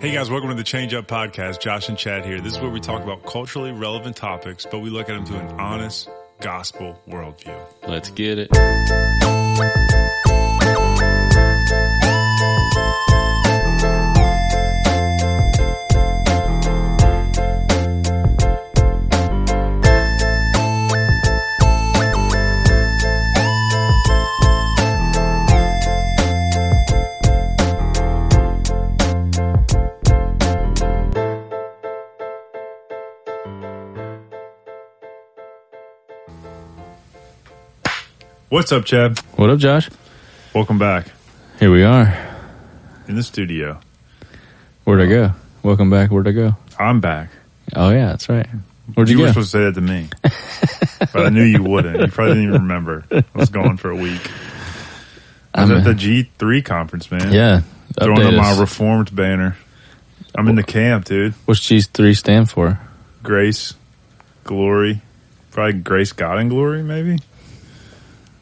Hey guys, welcome to the Change Up Podcast. Josh and Chad here. This is where we talk about culturally relevant topics, but we look at them through an honest gospel worldview. Let's get it. What's up, Chad? What up, Josh? Welcome back Here we are. in the studio. Where'd I go? Welcome back. Where'd I go? I'm back. Oh yeah, that's right. Where'd You you, were go? supposed to say that to me, but I knew you wouldn't. You probably didn't even remember. I was gone for a week. I was I'm at the G3 conference, man. yeah. Throwing up my reformed banner. I'm in the camp, dude. What's G3 stand for? Grace, glory, probably grace, God, and glory, maybe.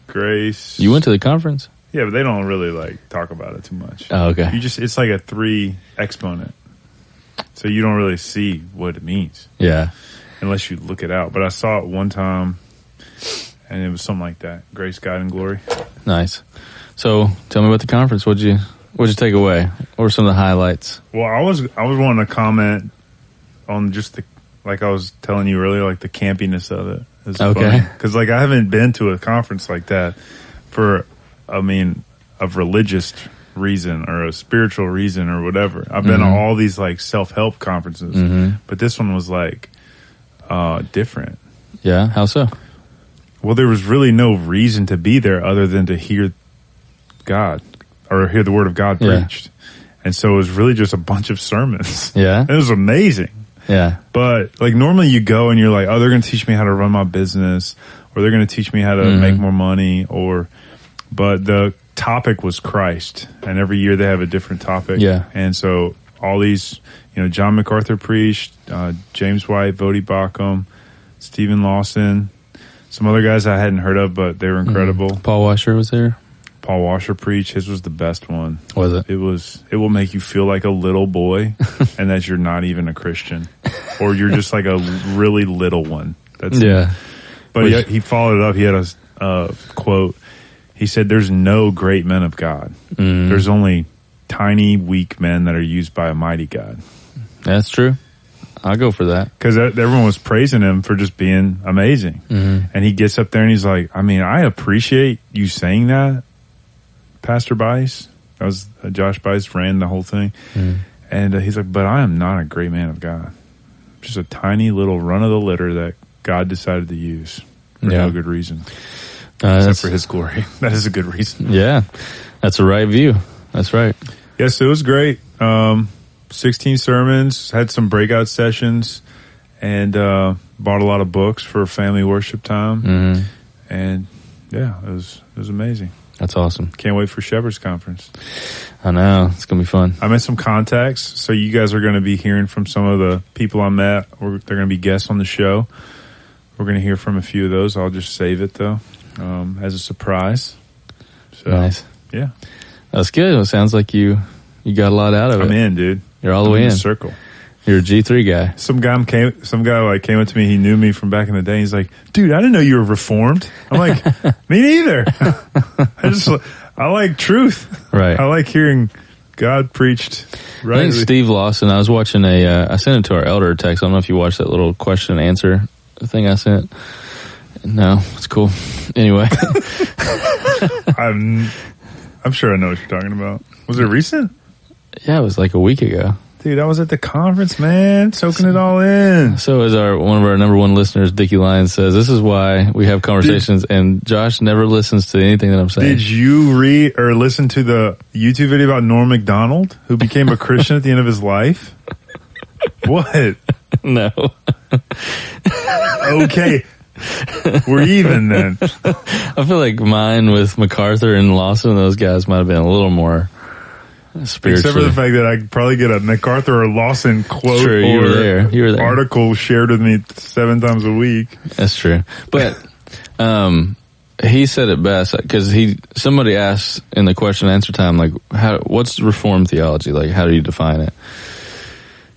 Grace. You went to the conference? Yeah, but they don't really like talk about it too much. Oh, okay. You just it's like a three exponent. So you don't really see what it means Yeah. unless you look it out. But I saw it one time and it was something like that. Grace, God and glory. Nice. So tell me about the conference. What'd you What'd you take away? What were some of the highlights? Well, I was I was wanting to comment on just the like I was telling you earlier, like the campiness of it. Okay. Because like I haven't been to a conference like that for, I mean, of religious reason or a spiritual reason or whatever. I've been to Mhm. all these like self help conferences, Mhm. but this one was like uh different. Yeah. How so? Well, there was really no reason to be there other than to hear God or hear the word of God Yeah. preached. And so it was really just a bunch of sermons. Yeah. It was amazing. Yeah. But like normally you go and you're like, oh, they're going to teach me how to run my business or they're going to teach me how to Mhm. make more money or, but the topic was Christ and every year they have a different topic. Yeah. And so all these, you know, John MacArthur preached, uh, James White, Voddie Baucham, Steven Lawson, some other guys I hadn't heard of, but they were incredible. Paul Washer was there. Paul Washer preached. His was the best one. Was it? It was, it will make you feel like a little boy and that you're not even a Christian or you're just like a really little one. That's, Yeah. but Which- he, he followed it up. He had a uh, quote. He said, there's no great men of God. Mm, There's only tiny, weak men that are used by a mighty God. that's true. I'll go for that. Cause everyone was praising him for just being amazing. Mhm. And he gets up there and he's like, I mean, I appreciate you saying that, Pastor Buice. That was uh, Josh Buice ran the whole thing. Mm. And uh, he's like, but I am not a great man of God. Just a tiny little run of the litter that God decided to use for Yeah. no good reason, Uh, except for his glory. that is a good reason. yeah. That's a right view. That's right. Yes, it was great. Um, 16 sermons, had some breakout sessions, and uh, bought a lot of books for family worship time. hmm And yeah, it was it was amazing. That's awesome. Can't wait for Shepherd's Conference. I know. It's going to be fun. I met some contacts, so you guys are going to be hearing from some of the people I met. Or they're going to be guests on the show. We're going to hear from a few of those. I'll just save it though um, as a surprise. So Nice. yeah, That's good. It sounds like you you got a lot out of I'm it. in, dude. You're all the I'm way in. the circle. You're a G three guy. Some guy came. Some guy like came up to me. He knew me from back in the day. He's like, "Dude, I didn't know you were reformed." I'm like, "Me neither." I just I like truth. Right. I like hearing God preached. I think Steve Lawson. I was watching a. Uh, I sent it to our elder text. I don't know if you watched that little question and answer thing I sent. No, it's cool. Anyway, I'm. I'm sure I know what you're talking about. Was it recent? yeah, it was like a week ago. Dude, I was at the conference, man, soaking it all in. So as our one of our number one listeners, Dickie Lyons says, this is why we have conversations, and Josh never listens to anything that I'm saying. Did you read or listen to the YouTube video about Norm Macdonald, who became a Christian at the end of his life? What? no. Okay. We're even then. I feel like mine with MacArthur and Lawson, those guys might have been a little more. Except for the fact that I probably get a MacArthur or Lawson quote True, you or there. You were there. article shared with me seven times a week. That's true. But um he said it best because he somebody asked in the question and answer time like how what's reformed theology like how do you define it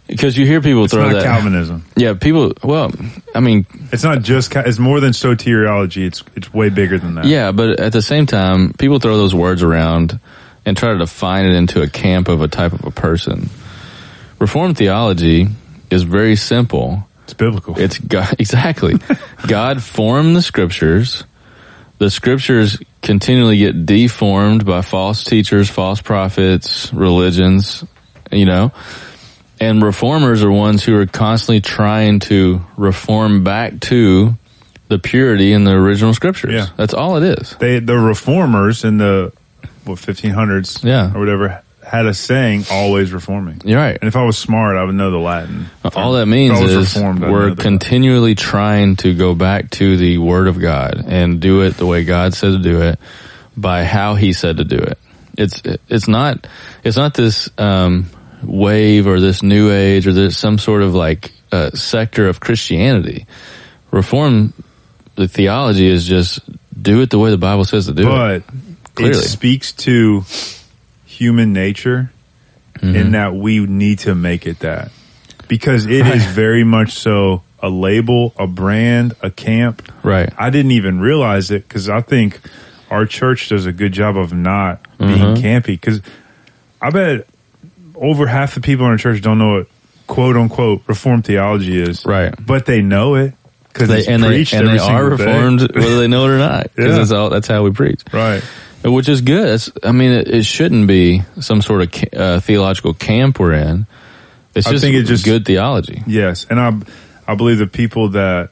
because you hear people It's throw not that Calvinism. yeah people well i mean It's not just. It's more than soteriology. It's it's way bigger than that. yeah but at the same time people throw those words around and try to define it into a camp of a type of a person reformed theology is very simple it's biblical. It's God, exactly. God formed the scriptures. The scriptures continually get deformed by false teachers, false prophets, religions, you know. And reformers are ones who are constantly trying to reform back to the purity in the original scriptures. Yeah. That's all it is. they the reformers in the what 1500s Yeah. or whatever had a saying always reforming. You're right. And if I was smart, I would know the Latin. All that means If I was is reformed, we're the Latin. continually trying to go back to the Word of God and do it the way God said to do it by how He said to do it. It's it's not it's not this um, wave or this New Age or this some sort of like uh, sector of Christianity. Reform the theology is just do it the way the Bible says to do it. Clearly. it speaks to human nature Mm-hmm. in that we need to make it that because it is very much so a label, a brand, a camp. Right. I didn't even realize it because I think our church does a good job of not being Mm-hmm. campy. Because I bet over half the people in our church don't know what quote unquote reformed theology is, Right. But they know it because They, and they and they are single day. reformed whether they know it or not because Yeah. that's all that's how we preach. right? Which is good. It's, I mean, it, it shouldn't be some sort of ca- uh, theological camp we're in. It's I just, think it just- good theology. Yes, and I I believe the people that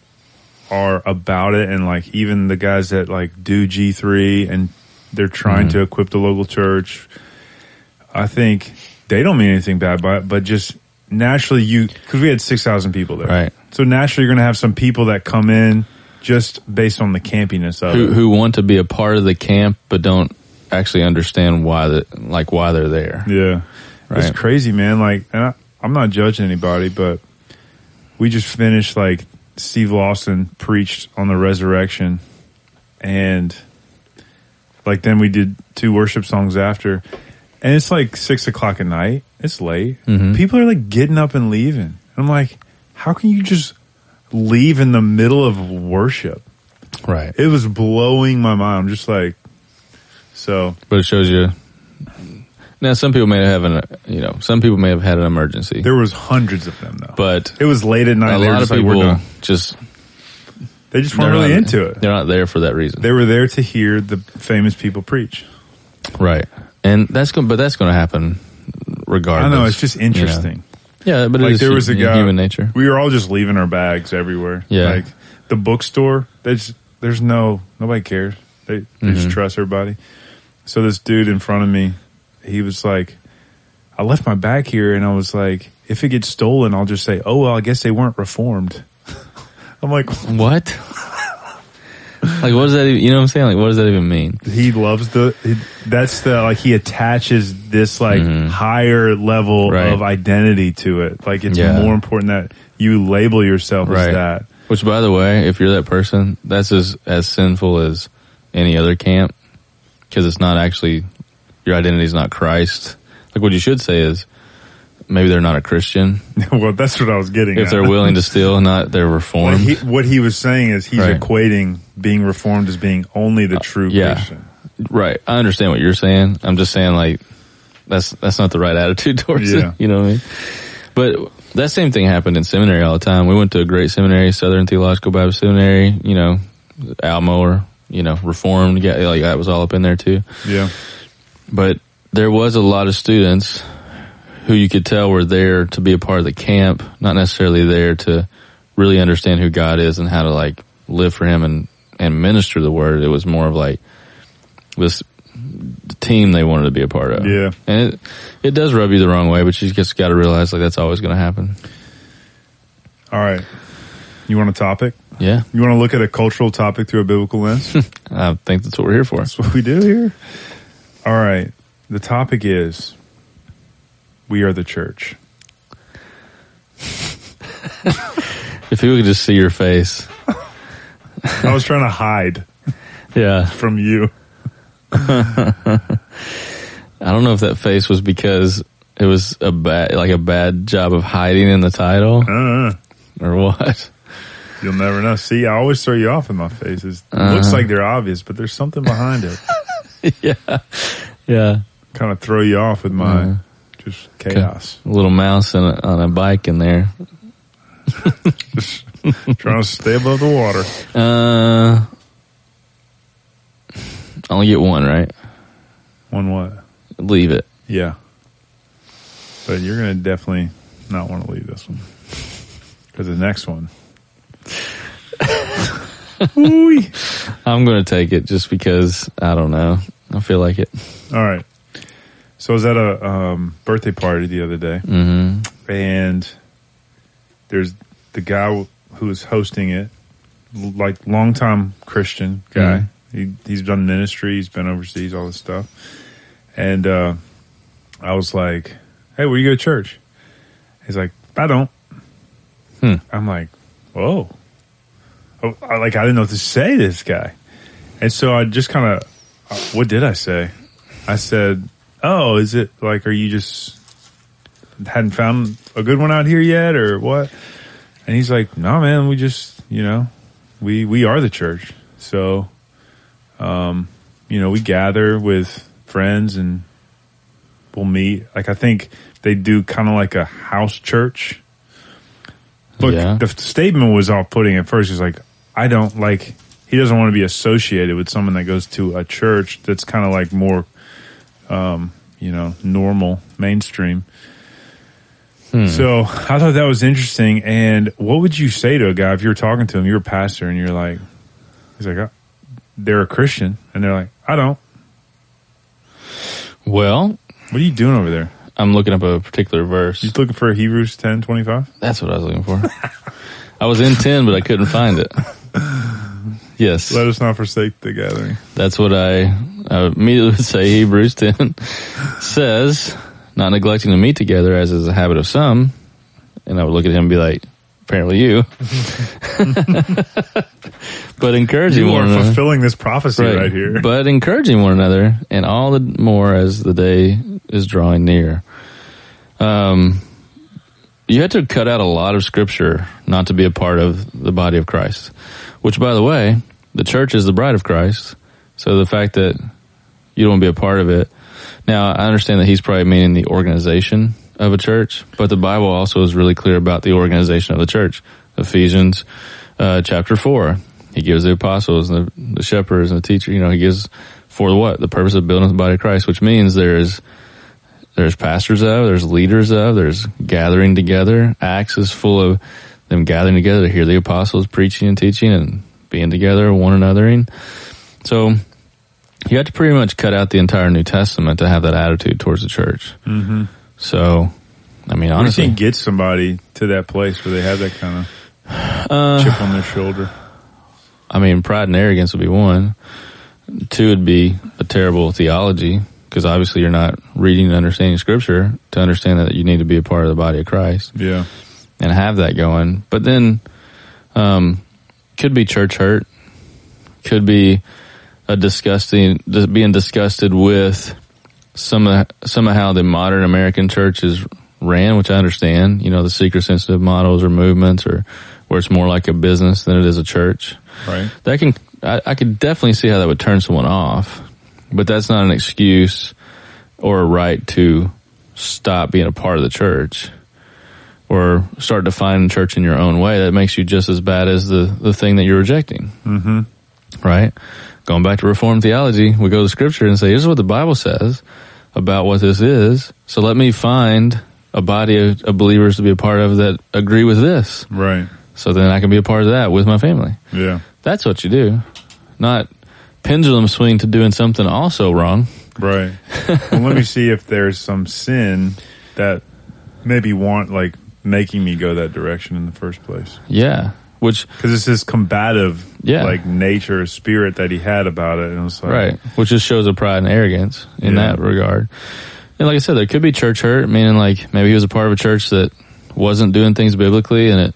are about it, and like even the guys that like do G three and they're trying Mm-hmm. to equip the local church. I think they don't mean anything bad by it, but just naturally you because we had six thousand people there, Right. So naturally you're going to have some people that come in just based on the campiness of Who, it. who want to be a part of the camp but don't actually understand why that like why they're there. Yeah. It's crazy, man. Like, and I, I'm not judging anybody, but we just finished like Steve Lawson preached on the resurrection and like then we did two worship songs after and it's like six o'clock at night. It's late. Mhm. People are like getting up and leaving. I'm like, how can you just leave in the middle of worship? Right. It was blowing my mind. I'm just like, so But it shows you. Now, some people may have an, you know, some people may have had an emergency, there was hundreds of them though. but It was late at night. a lot of just like, people just They just weren't really not- into it. They're not there for that reason. They were there to hear the famous people preach. Right. And that's going, but that's going to happen regardless. I know it's just you know. Yeah, but Like there was a guy. human nature. We were all just leaving our bags everywhere. Yeah. Like the bookstore. There's there's no nobody cares. They, they just Mhm. trust everybody. So this dude in front of me, he was like, I left my bag here, and I was like, if it gets stolen, I'll just say, oh well, I guess they weren't reformed. I'm like, What? like, what does that? Even, you know what I'm saying? Like, what does that even mean? he loves the he- that's the like he attaches this like Mhm. higher level Right. of identity to it like it's Yeah. more important that you label yourself Right. as that Which, by the way, if you're that person, that's as as sinful as any other camp because it's not actually your identity is not Christ. Like, what you should say is maybe they're not a Christian well that's what i was getting if at. they're willing to steal, not they're what reformed. he, what he was saying is he's Right. equating being reformed as being only the uh, true yeah. Christian. Right. I understand what you're saying. I'm just saying like that's that's not the right attitude towards Yeah. it. You know what I mean? But that same thing happened in seminary all the time. We went to a great seminary, Southern Theological Baptist Seminary, you know, Al Mohler, you know, Reformed, yeah, like that was all up in there too. Yeah, But there was a lot of students who you could tell were there to be a part of the camp, not necessarily there to really understand who God is and how to like live for him and, and minister the word. It was more of like this team they wanted to be a part of. Yeah. And it, it does rub you the wrong way, but you just got to realize like that's always going to happen. all right you want a topic Yeah. you want to look at a cultural topic through a biblical lens I think that's what we're here for. That's what we do here. All right. The topic is we are the church. If people could just see your face. I was trying to hide. Yeah. from you. I don't know if that face was because it was a bad, like a bad job of hiding in the title Uh, or what. you'll never know. See, I always throw you off in my faces. Uh-huh. looks like they're obvious, but there's something behind it. yeah. Yeah. kind of throw you off with my Uh-huh. Just chaos. A little mouse on a, on a bike in there. Trying to stay above the water. Uh, I only get one, right? One what? Leave it. Yeah. But you're going to definitely not want to leave this one. Because the next one. I'm going to take it just because I don't know. I feel like it. All right. So I was at a um, birthday party the other day, hmm and there's the guy who was hosting it, like longtime Christian guy. He he's done ministry, he's been overseas, all this stuff. And uh, I was like, "Hey, where you go to church?" He's like, "I don't." Hmm. I'm like, "Whoa!" Oh, I, like I didn't know what to say to this guy, and so I just kind of, what did I say? I said, "Oh, is it like, are you just hadn't found a good one out here yet, or what?" And he's like, "No, man, we just, you know, we we are the church, so, um, you know, we gather with friends and we'll meet. Like I think they do kind of like a house church." But Yeah. the statement was off putting at first. He's like, I don't like, he doesn't want to be associated with someone that goes to a church that's kind of like more, um, you know, normal, mainstream. So I thought that was interesting. And what would you say to a guy if you were talking to him, you're a pastor and you're like, he's like, "Uh, they're a Christian. And they're like, I don't. Well, What are you doing over there? I'm looking up a particular verse. You looking for Hebrews ten twenty five? That's what I was looking for. I was in 10, but I couldn't find it. Yes. Let us not forsake the gathering. That's what I, I immediately would say. Hebrews 10 says, not neglecting to meet together as is a habit of some. And I would look at him and be like, apparently you. but encouraging You one another. fulfilling this prophecy right, here. But encouraging one another, and all the more as the day is drawing near. Um, you had to cut out a lot of scripture not to be a part of the body of Christ. Which, by the way, the church is the bride of Christ. So the fact that you don't want to be a part of it. Now, I understand that he's probably meaning the organization of a church, but the Bible also is really clear about the organization of the church. Ephesians uh, chapter 4. He gives the apostles and the, the shepherds and the teacher, you know, he gives for what? The purpose of building the body of Christ, which means there's there's pastors of, there's leaders of, there's gathering together. Acts is full of them gathering together to hear the apostles preaching and teaching and being together, one anothering. So you have to pretty much cut out the entire New Testament to have that attitude towards the church. mm-hmm. So, I mean, you honestly, think get somebody to that place where they have that kind of uh, chip on their shoulder? I mean, pride and arrogance would be one. Two would be a terrible theology because obviously you're not reading and understanding scripture to understand that you need to be a part of the body of Christ Yeah. And have that going. But then, um, could be church hurt, could be a disgusting, being disgusted with some of, some of how the modern American church is ran, which I understand, you know, the seeker sensitive models or movements or where it's more like a business than it is a church Right. that can I, I could definitely see how that would turn someone off, but that's not an excuse or a right to stop being a part of the church or start defining church in your own way. That makes you just as bad as the the thing that you're rejecting, Mm-hmm. right? Going back to Reformed theology, we go to Scripture and say, "Here's what the Bible says about what this is." So let me find a body of, of believers to be a part of that agree with this, Right. so then I can be a part of that with my family. Yeah. That's what you do. Not pendulum swing to doing something also wrong. Right. well, let me see if there's some sin that maybe want like making me go that direction in the first place. Yeah. Which, Because it's this combative, Yeah. like nature, spirit that he had about it, and it was like, right. Which just shows a pride and arrogance in Yeah. that regard. And like I said, there could be church hurt, meaning like maybe he was a part of a church that wasn't doing things biblically and it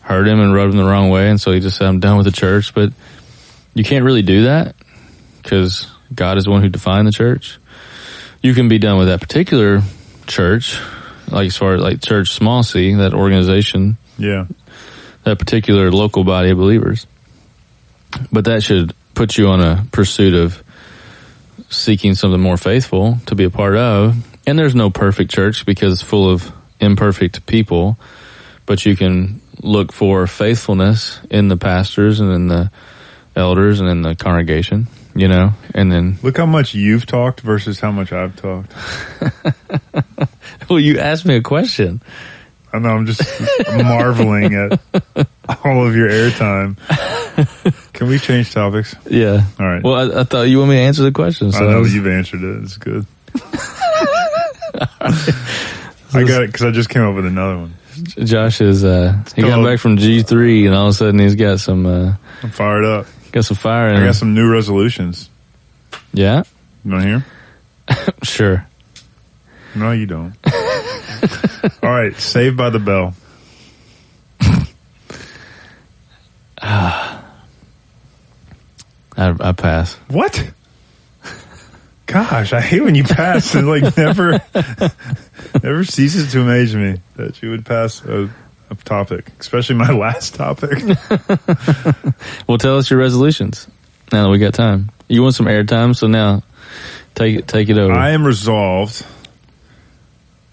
hurt him and rubbed him the wrong way. And so he just said, I'm done with the church. But you can't really do that because God is the one who defined the church. You can be done with that particular church, like as far as like church small c, that organization, Yeah. that particular local body of believers. But that should put you on a pursuit of seeking something more faithful to be a part of. And there's no perfect church because it's full of imperfect people, but you can look for faithfulness in the pastors and in the elders and in the congregation, you know, and then, Look how much you've talked versus how much I've talked. well, you asked me a question. I know I'm just marveling at all of your airtime. Can we change topics? Yeah. All right. Well, I, I thought you want me to answer the question. So I know that was- you've answered it. It's good. I got it because I just came up with another one. Josh is, uh, he got back from G3 and all of a sudden he's got some, uh, I'm fired up. Got some fire in I him. got some new resolutions. Yeah. You want to hear? Sure. No, you don't. All right, Saved by the Bell. I, I pass. What? Gosh, I hate when you pass. It like never, never ceases to amaze me that you would pass a, a topic, especially my last topic. Well, tell us your resolutions. Now that we got time, you want some airtime, so now take it, take it over. I am resolved.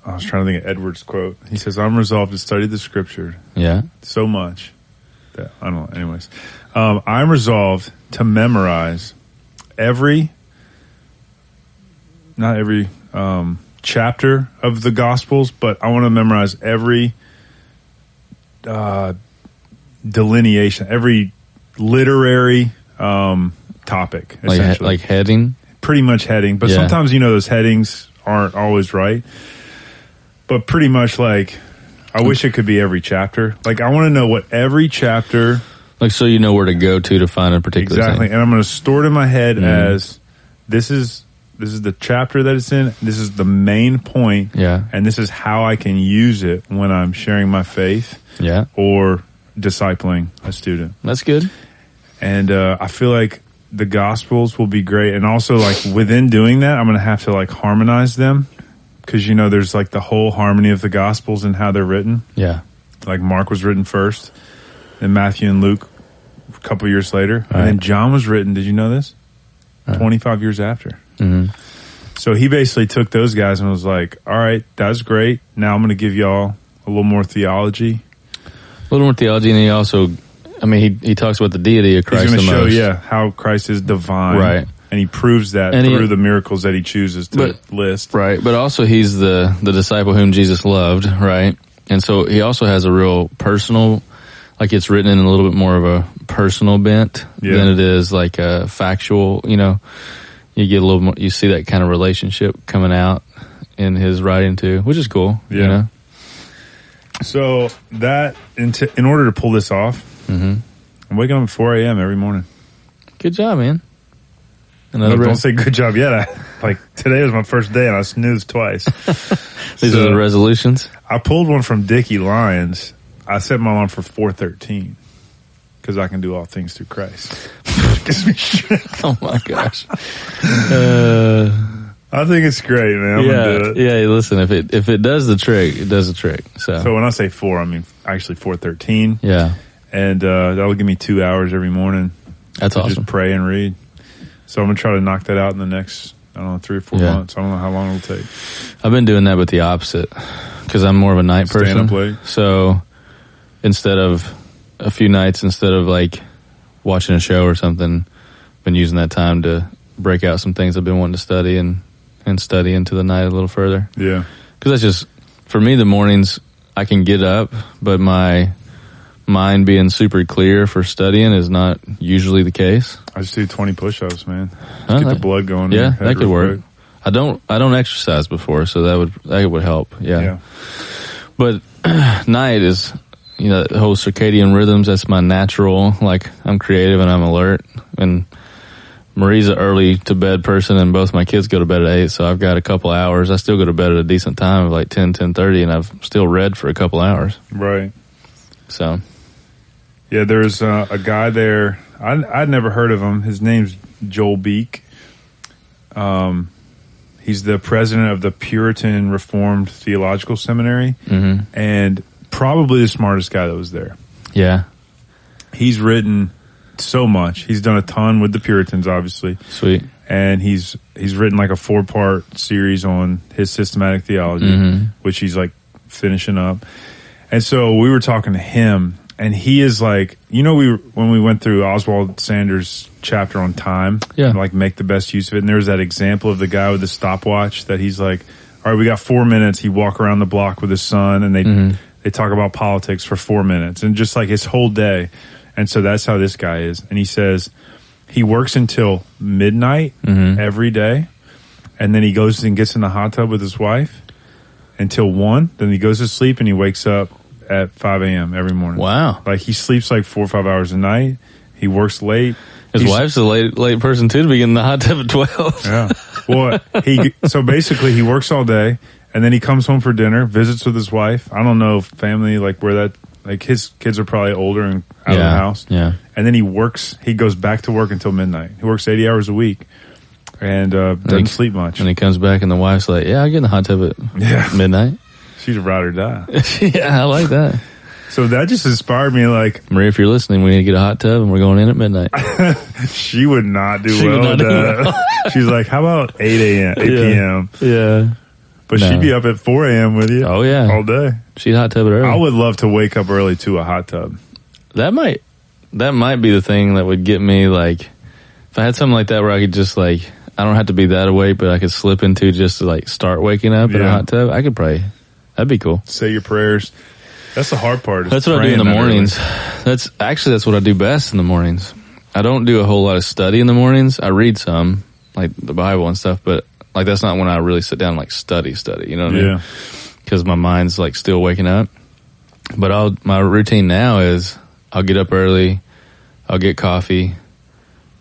I was trying to think of Edwards' quote. He says, "I'm resolved to study the Scripture yeah. so much that I don't know." Anyways, um, I'm resolved to memorize every, not every um, chapter of the Gospels, but I want to memorize every uh, delineation, every literary um, topic. Like, he- Essentially, like heading. pretty much heading, but Yeah. sometimes you know those headings aren't always right. But pretty much like, I wish it could be every chapter. Like I want to know what every chapter Like, so you know where to go to to find a particular exactly, thing. and I'm going to store it in my head Mhm. as this is this is the chapter that it's in. This is the main point, Yeah. and this is how I can use it when I'm sharing my faith Yeah. or discipling a student. That's good. and uh, I feel like the Gospels will be great. And also, like within doing that, I'm going to have to like harmonize them because you know there's like the whole harmony of the Gospels and how they're written. Yeah. Like Mark was written first, then Matthew and Luke a couple years later, and then John was written. Did you know this? Right. 25 years after. Hmm So he basically took those guys and was like, "All right, that's great. Now I'm going to give y'all a little more theology. A little more theology, and he also, I mean, he he talks about the deity of Christ He's going to show, most. yeah, how Christ is divine, Right. And he proves that And he- through the miracles that he chooses to But- list. Right, but also he's the the disciple whom Jesus loved, right? And so he also has a real personal, like it's written in a little bit more of a personal bent Yeah. than it is like a factual. You know, you get a little more, you see that kind of relationship coming out in his writing too, which is cool. Yeah. You know, So that in, t- in order to pull this off, hmm I'm waking up at 4 a.m. every morning. good job, man. No, don't say good job yet. I, like today was my first day and I snoozed twice. these So, are the resolutions. I pulled one from Dickie Lyons. I set my alarm for 4:13 because I can do all things through Christ. Which gives me strength. Oh my gosh. uh, I think it's great, man. I'm yeah, gonna do it. yeah. Listen, if it if it does the trick, it does the trick. So, So when I say four, I mean actually 4:13, yeah, and uh, that'll give me two hours every morning that's awesome. just pray and read. So I'm gonna try to knock that out in the next I don't know three or four Yeah. months. I don't know how long it'll take. I've been doing that, but the opposite because I'm more of a night Staying person. So instead of a few nights, instead of like watching a show or something, been using that time to break out some things I've been wanting to study and and study into the night a little further. Yeah, Because that's just for me. The mornings I can get up, but my mind being super clear for studying is not usually the case. I just do 20 push-ups, man. Huh, Get the blood going. in yeah, that could work. quick. I don't I don't exercise before, so that would that would help. Yeah. But night is, you know, the whole circadian rhythms. That's my natural. Like I'm creative and I'm alert. And Marie's an early to bed person, and both my kids go to bed at eight. So I've got a couple hours. I still go to bed at a decent time of like 10, 10.30, and I've still read for a couple hours. right. So Yeah, there's uh, a guy there. I, I'd never heard of him. His name's Joel Beeke. Um, he's the president of the Puritan Reformed Theological Seminary, hmm and probably the smartest guy that was there. Yeah. He's written so much. He's done a ton with the Puritans, obviously, Sweet. and he's he's written like a four part series on his systematic theology, Mhm. which he's like finishing up. And so we were talking to him, and he is like, you know, we when we went through Oswald Sanders' chapter on time, Yeah. like make the best use of it. And there was that example of the guy with the stopwatch that he's like, all right, we got four minutes. He walk around the block with his son, and they Mhm. They talk about politics for four minutes, and just like his whole day. And so that's how this guy is. And he says he works until midnight Mhm. every day, and then he goes and gets in the hot tub with his wife until one. Then he goes to sleep and he wakes up at five a.m. every morning. Wow. Like he sleeps like four or five hours a night. He works late. His He's- wife's a late late person too to be in the hot tub at twelve. Yeah. Well, he so basically he works all day and then he comes home for dinner, visits with his wife. I don't know if family like where that like his kids are probably older and out of the house. Yeah. And then he works. He goes back to work until midnight. He works eighty hours a week and uh, doesn't think- sleep much. And he comes back and the wife's like, "Yeah, I get in the hot tub at Yeah. midnight." She's a ride or die. yeah, I like that. So that just inspired me. Like Maria, if you're listening, we need to get a hot tub and we're going in at midnight. she would not do She well not do that. She's like, how about eight a.m., eight Yeah. p.m. yeah. But No. she'd be up at four a.m. with you. Oh yeah. all day. She'd hot tub it early. I would love to wake up early to a hot tub. that might that might be the thing that would get me like if I had something like that where I could just like I don't have to be that awake, but I could slip into just to like start waking up in a Yeah. hot tub. I could pray. That'd be cool. Say your prayers. That's the hard part. is That's what I do in the that early. mornings. That's actually that's what I do best in the mornings. I don't do a whole lot of study in the mornings. I read some, like the Bible and stuff, but like that's not when I really sit down and like study, study. You know what I mean? Yeah. because my mind's like still waking up. But I'll my routine now is I'll get up early, I'll get coffee,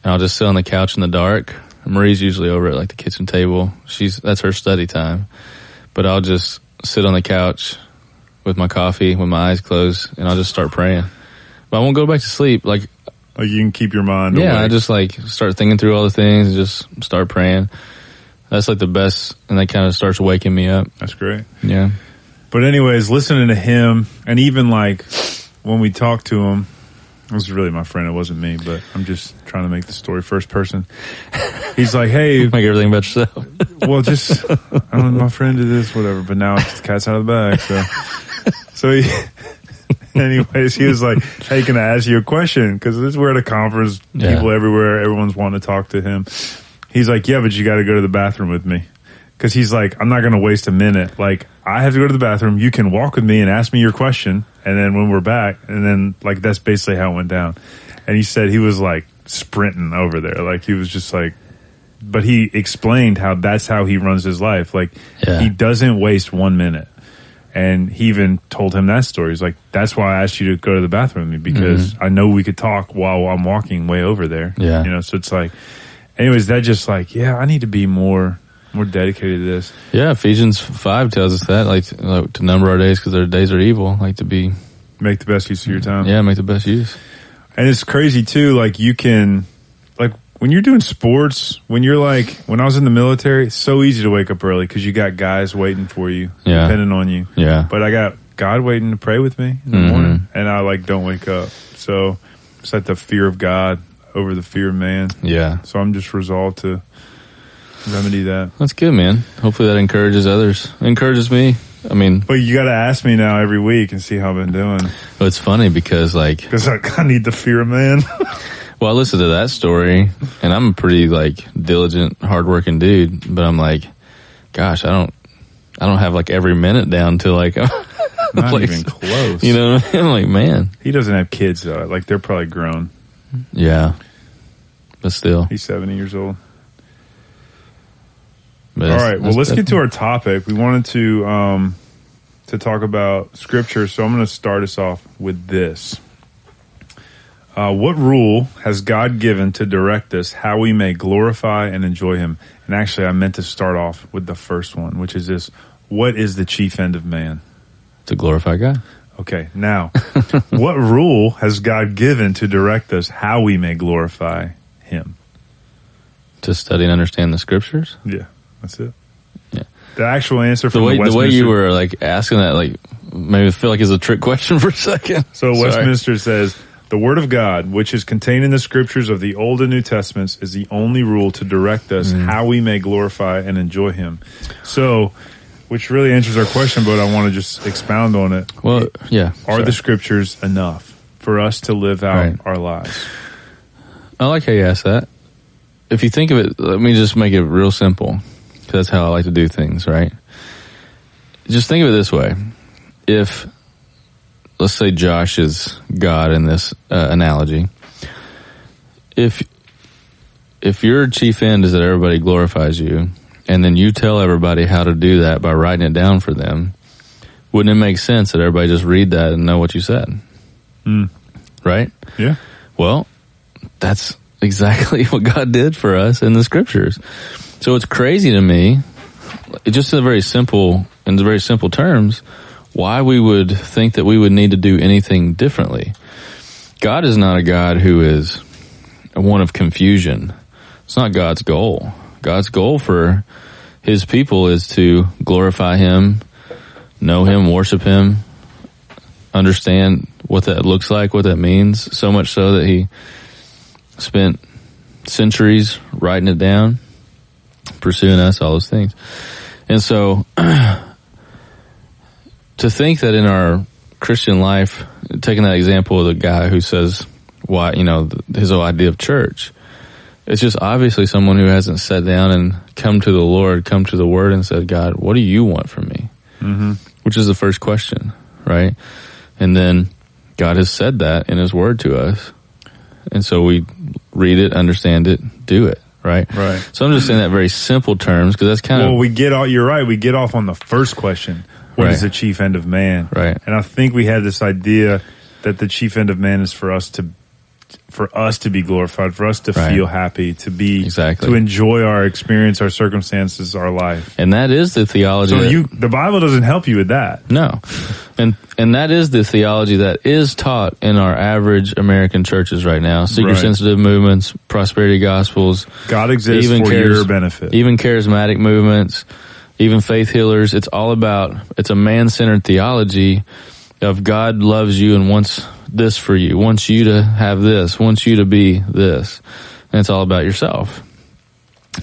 and I'll just sit on the couch in the dark. Marie's usually over at like the kitchen table. She's that's her study time. But I'll just sit on the couch with my coffee with my eyes closed and I'll just start praying. But I won't go back to sleep. Like Like you can keep your mind. yeah, I just like start thinking through all the things and just start praying. That's like the best and that kind of starts waking me up. That's great. Yeah. But anyways, listening to him and even like when we talked to him, it was really my friend. It wasn't me, but I'm just trying to make the story first person. He's like, Hey, Make everything about yourself. well, just, I don't know, my friend did this, whatever, but now it's the cat's out of the bag. So, so he, anyways, he was like, Hey, can I ask you a question? Cause this, we're at a conference, Yeah. people everywhere, everyone's wanting to talk to him. He's like, yeah, but you got to go to the bathroom with me. Cause he's like, I'm not going to waste a minute. Like, I have to go to the bathroom. You can walk with me and ask me your question. And then when we're back, and then like, that's basically how it went down. And he said he was like sprinting over there. Like, he was just like, but he explained how that's how he runs his life. Like, Yeah. he doesn't waste one minute. And he even told him that story. He's like, that's why I asked you to go to the bathroom with me because mm-hmm. I know we could talk while I'm walking way over there. Yeah. You know, so it's like, anyways, that just like, yeah, I need to be more, more dedicated to this. Yeah, Ephesians five tells us that, like, to, like, to number our days because our days are evil. Like to be, Make the best use of your time. yeah, make the best use. And it's crazy too. Like you can, like when you're doing sports, when you're like, when I was in the military, it's so easy to wake up early because you got guys waiting for you, Yeah. depending on you. Yeah, But I got God waiting to pray with me in the Mhm. morning, and I like don't wake up. So it's like the fear of God over the fear of man. yeah, So I'm just resolved to remedy that. that's good, man. Hopefully that encourages others. Encourages me. I mean, But you got to ask me now every week and see how I've been doing it's funny because like, because I, I need the fear of man. well, I listened to that story, and I'm a pretty like diligent, hardworking dude. But I'm like, gosh, I don't, I don't have like every minute down to like, Not like, even close. You know, what I mean? I'm like, man, he doesn't have kids though. Like they're probably grown. Yeah, but still. He's 70 years old. But All right. Well, let's get to our topic. We wanted to um, to talk about scripture, so I'm going to start us off with this. Uh, what rule has God given to direct us how we may glorify and enjoy Him? And actually, I meant to start off with the first one, which is this: What is the chief end of man? to glorify God. Okay, now, what rule has God given to direct us how we may glorify Him? to study and understand the scriptures. Yeah, that's it. Yeah. The actual answer for The way the, the way you were like asking that, like made me feel like it's a trick question for a second. so Sorry. Westminster says the Word of God, which is contained in the Scriptures of the Old and New Testaments, is the only rule to direct us Mm-hmm. how we may glorify and enjoy Him. So, which really answers our question, but I want to just expound on it. Well, yeah. Are sorry. the Scriptures enough for us to live out Right. our lives? I like how you asked that. If you think of it, let me just make it real simple. 'cause that's how I like to do things, right? Just think of it this way. If, let's say Josh is God in this uh, analogy. If, if your chief end is that everybody glorifies you, and then you tell everybody how to do that by writing it down for them, wouldn't it make sense that everybody just read that and know what you said? Hmm. Right? Yeah. Well, that's exactly what God did for us in the scriptures. So it's crazy to me, it just in very simple, in very simple terms, why we would think that we would need to do anything differently. God is not a God who is one of confusion. It's not God's goal. God's goal for his people is to glorify him, know him, worship him, understand what that looks like, what that means, so much so that he spent centuries writing it down, pursuing us, all those things. And so to think that in our Christian life, taking that example of the guy who says why, you know, his whole idea of church, it's just obviously someone who hasn't sat down and come to the Lord, come to the Word and said, God, what do you want from me? Mm-hmm. Which is the first question, right? And then God has said that in His Word to us. And so we read it, understand it, do it, right? Right. So I'm just saying that very simple terms because that's kind Well, of, well, we get all, you're right. We get off on the first question. What is Right. the chief end of man? Right. And I think we had this idea that the chief end of man is for us to, for us to be glorified, for us to Right. feel happy, to be, Exactly. to enjoy our experience, our circumstances, our life. and that is the theology. So that- you, the Bible doesn't help you with that. No. And and that is the theology that is taught in our average American churches right now. Seeker Right. sensitive movements, prosperity gospels, God exists Even for your benefit. even charismatic movements, even faith healers. It's all about it's a man centered theology of God loves you and wants this for you, wants you to have this, wants you to be this. And it's all about yourself.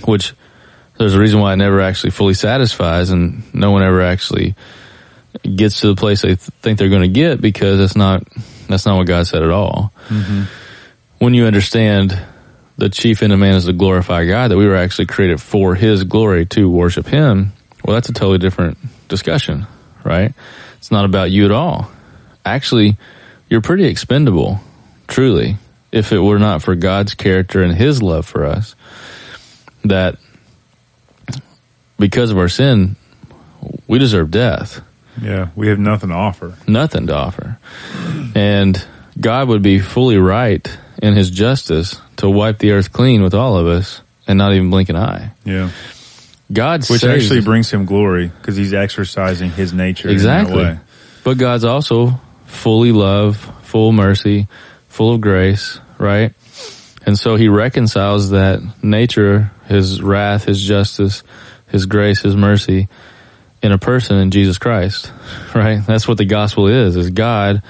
Which there's a reason why it never actually fully satisfies and no one ever actually gets to the place they th- think they're going to get because that's not that's not what God said at all. Mm-hmm. When you understand the chief end of man is to glorify God, that we were actually created for His glory to worship Him. Well, that's a totally different discussion, right? It's not about you at all. Actually, you're pretty expendable, truly, if it were not for God's character and His love for us. That because of our sin, we deserve death yeah. We have nothing to offer. nothing to offer. And God would be fully right in his justice to wipe the earth clean with all of us and not even blink an eye. Yeah. God Which saves- actually brings him glory because he's exercising his nature exactly. in that way. But God's also fully love, full mercy, full of grace, right? And so he reconciles that nature, his wrath, his justice, his grace, his mercy in a person in Jesus Christ, right? That's what the gospel is, is God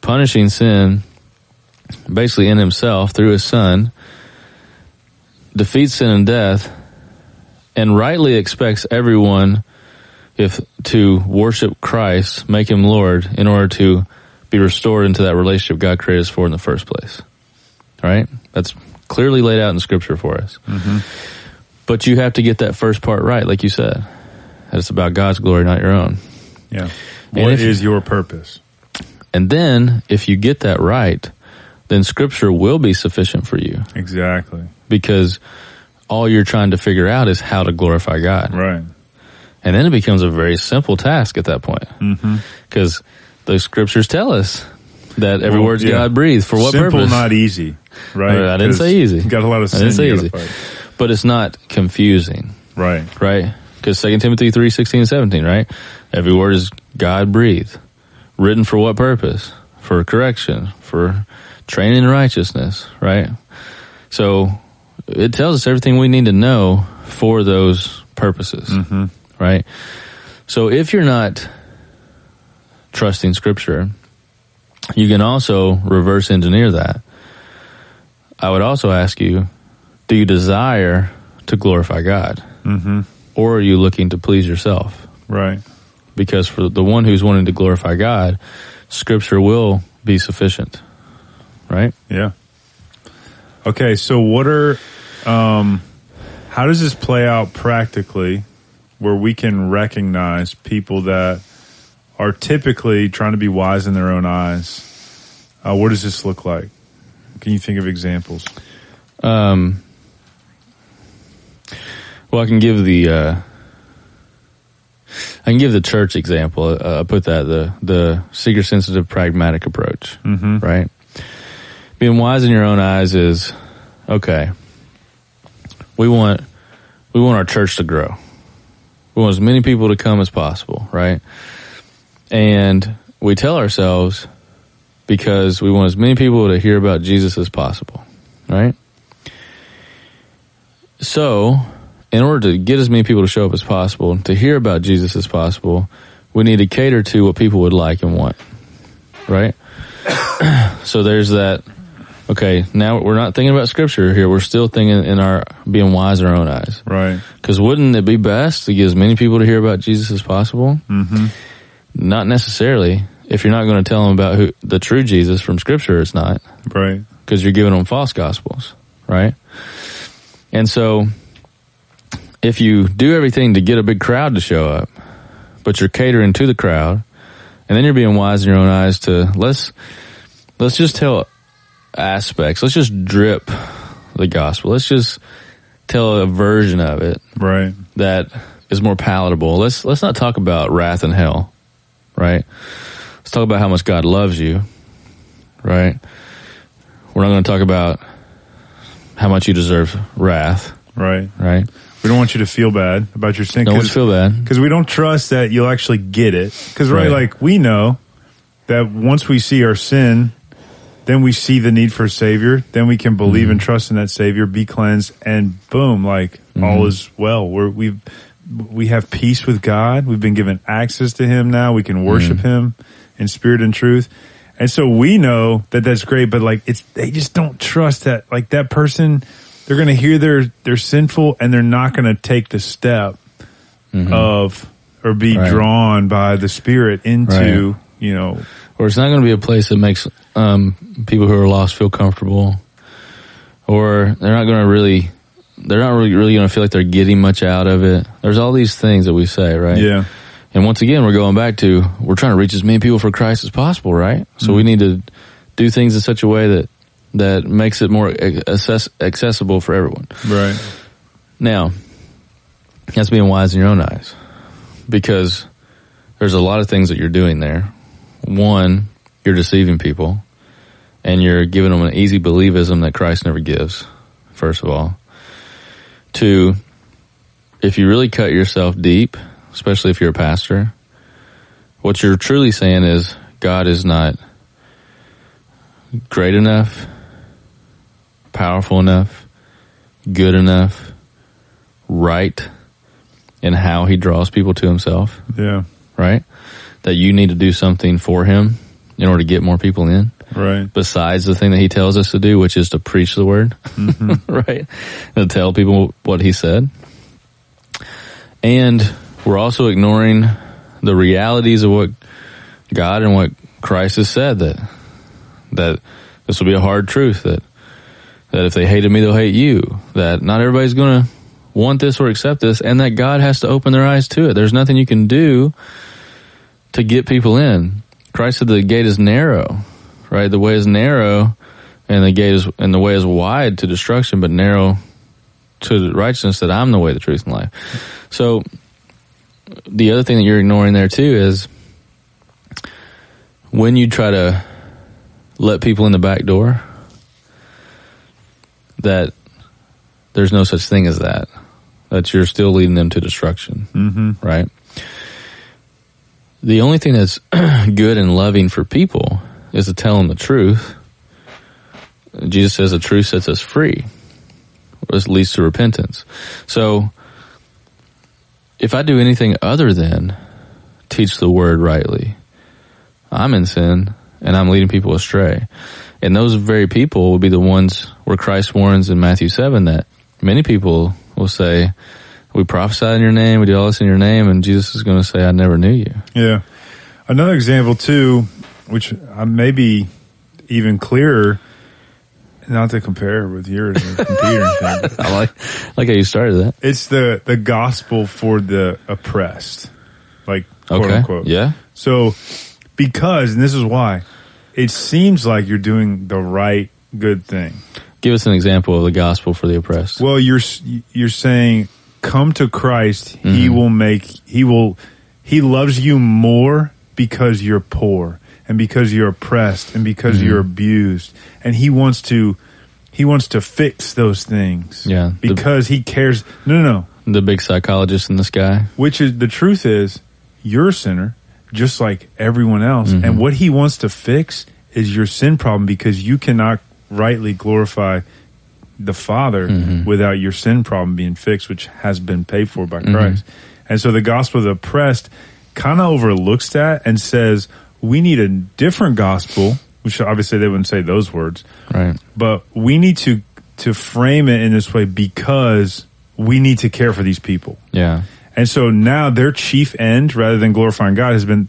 punishing sin basically in himself through his son, defeats sin and death, and rightly expects everyone if to worship Christ, make him Lord in order to be restored into that relationship God created us for in the first place. Right? That's clearly laid out in scripture for us. Mm-hmm. But you have to get that first part right, like you said. That it's about God's glory, not your own. Yeah. What if- is your purpose? And then, if you get that right, then scripture will be sufficient for you Exactly. because all you're trying to figure out is how to glorify God. Right. And then it becomes a very simple task at that point. Mm-hmm. Because the scriptures tell us that every Well, word's yeah. God breathed. For what Simple, purpose? not easy. Right. I didn't say easy. Got a lot of I didn't say easy. But it's not confusing, Right. right? Because 2 Timothy 3, 16 and 17, right? Every word is God breathed. Written for what purpose? For correction, for training in righteousness, right? So it tells us everything we need to know for those purposes, Mm-hmm. Right? So if you're not trusting Scripture, you can also reverse engineer that. I would also ask you, do you desire to glorify God? Mm-hmm. Or are you looking to please yourself? Right. Because for the one who's wanting to glorify God, Scripture will be sufficient, right? Yeah. Okay, so what are um how does this play out practically where we can recognize people that are typically trying to be wise in their own eyes? Uh, what does this look like? Can you think of examples? Um, well, I can give the uh, I can give the church example. Uh, I put that the the seeker sensitive pragmatic approach, Mm-hmm. right? Being wise in your own eyes is okay. We want we want our church to grow. We want as many people to come as possible, right? And we tell ourselves because we want as many people to hear about Jesus as possible, right? So, in order to get as many people to show up as possible, to hear about Jesus as possible, we need to cater to what people would like and want, right? so there's that. Okay, now we're not thinking about scripture here. We're still thinking in our being wise in our own eyes. Right. Because wouldn't it be best to get as many people to hear about Jesus as possible? Mm-hmm. Not necessarily. If you're not going to tell them about who the true Jesus from Scripture, it's not Right. because you're giving them false gospels, right? And so, if you do everything to get a big crowd to show up, but you're catering to the crowd, and then you're being wise in your own eyes to let's let's just tell aspects. Let's just drip the gospel. Let's just tell a version of it Right. that is more palatable. Let's let's not talk about wrath and hell, right? Let's talk about how much God loves you, right? We're not going to talk about how much you deserve wrath, Right. right? We don't want you to feel bad about your sin Don't want feel bad. because we don't trust that you'll actually get it. Because right, Right. like we know that once we see our sin, then we see the need for a savior. Then we can believe Mm-hmm. and trust in that savior, be cleansed, and boom, like Mm-hmm. all is well. We're we we have peace with God. We've been given access to Him now. We can worship Mm-hmm. Him in spirit and truth. And so we know that that's great, but like it's they just don't trust that like that person. They're going to hear they're they're sinful, and they're not going to take the step of or be Mm-hmm. Right. drawn by the Spirit into you know Or it's not going to be a place that makes um, people who are lost feel comfortable, or they're not going to really, they're not really, really going to feel like they're getting much out of it. There's all these things that we say, right? yeah And once again, we're going back to we're trying to reach as many people for Christ as possible, right? So we need to do things in such a way that that makes it more access, accessible for everyone. right Now, that's being wise in your own eyes, because there's a lot of things that you're doing there. One, you're deceiving people, and you're giving them an easy believism that Christ never gives. First of all, two, if you really cut yourself deep, especially if you're a pastor, what you're truly saying is God is not great enough, powerful enough, good enough, right in how he draws people to himself, yeah right? That you need to do something for him in order to get more people in right besides the thing that he tells us to do, which is to preach the word, mm-hmm. right? And to tell people what he said. And we're also ignoring the realities of what God and what Christ has said that, that this will be a hard truth that, that if they hated me, they'll hate you, that not everybody's going to want this or accept this, and that God has to open their eyes to it. There's nothing you can do to get people in. Christ said the gate is narrow, right? The way is narrow, and the gate is and the way is wide to destruction, but narrow to righteousness. That I'm the way, the truth, and life. So, the other thing that you're ignoring there too is when you try to let people in the back door, that there's no such thing as that. That you're still leading them to destruction, mm-hmm. right? The only thing that's good and loving for people is to tell them the truth. Jesus says the truth sets us free. this leads to repentance. So, if I do anything other than teach the word rightly, I'm in sin and I'm leading people astray. And those very people will be the ones where Christ warns in Matthew 7 that many people will say, we prophesy in your name, we do all this in your name, and Jesus is going to say, I never knew you. Yeah. Another example too, which I may be even clearer, not to compare with yours or computer thing, I like, like how you started that. it's the, the gospel for the oppressed. Like, quote Okay. unquote. Yeah. So, because, and this is why, it seems like you're doing the right, good thing. Give us an example of the gospel for the oppressed. Well, you're you're saying, come to Christ. He Mm-hmm. will make. He will. He loves you more because you're poor and because you're oppressed and because Mm-hmm. you're abused, and he wants to. He wants to fix those things. Yeah, the- because he cares. No, no, no. The big psychologist in the sky. Which is the truth is, you're a sinner, just like everyone else, Mm-hmm. and what he wants to fix is your sin problem because you cannot rightly glorify the Father Mm-hmm. without your sin problem being fixed, which has been paid for by Mm-hmm. Christ. And so the gospel of the oppressed kind of overlooks that and says we need a different gospel, which obviously they wouldn't say those words, Right. but we need to to frame it in this way because we need to care for these people. Yeah. And so now their chief end, rather than glorifying God, has been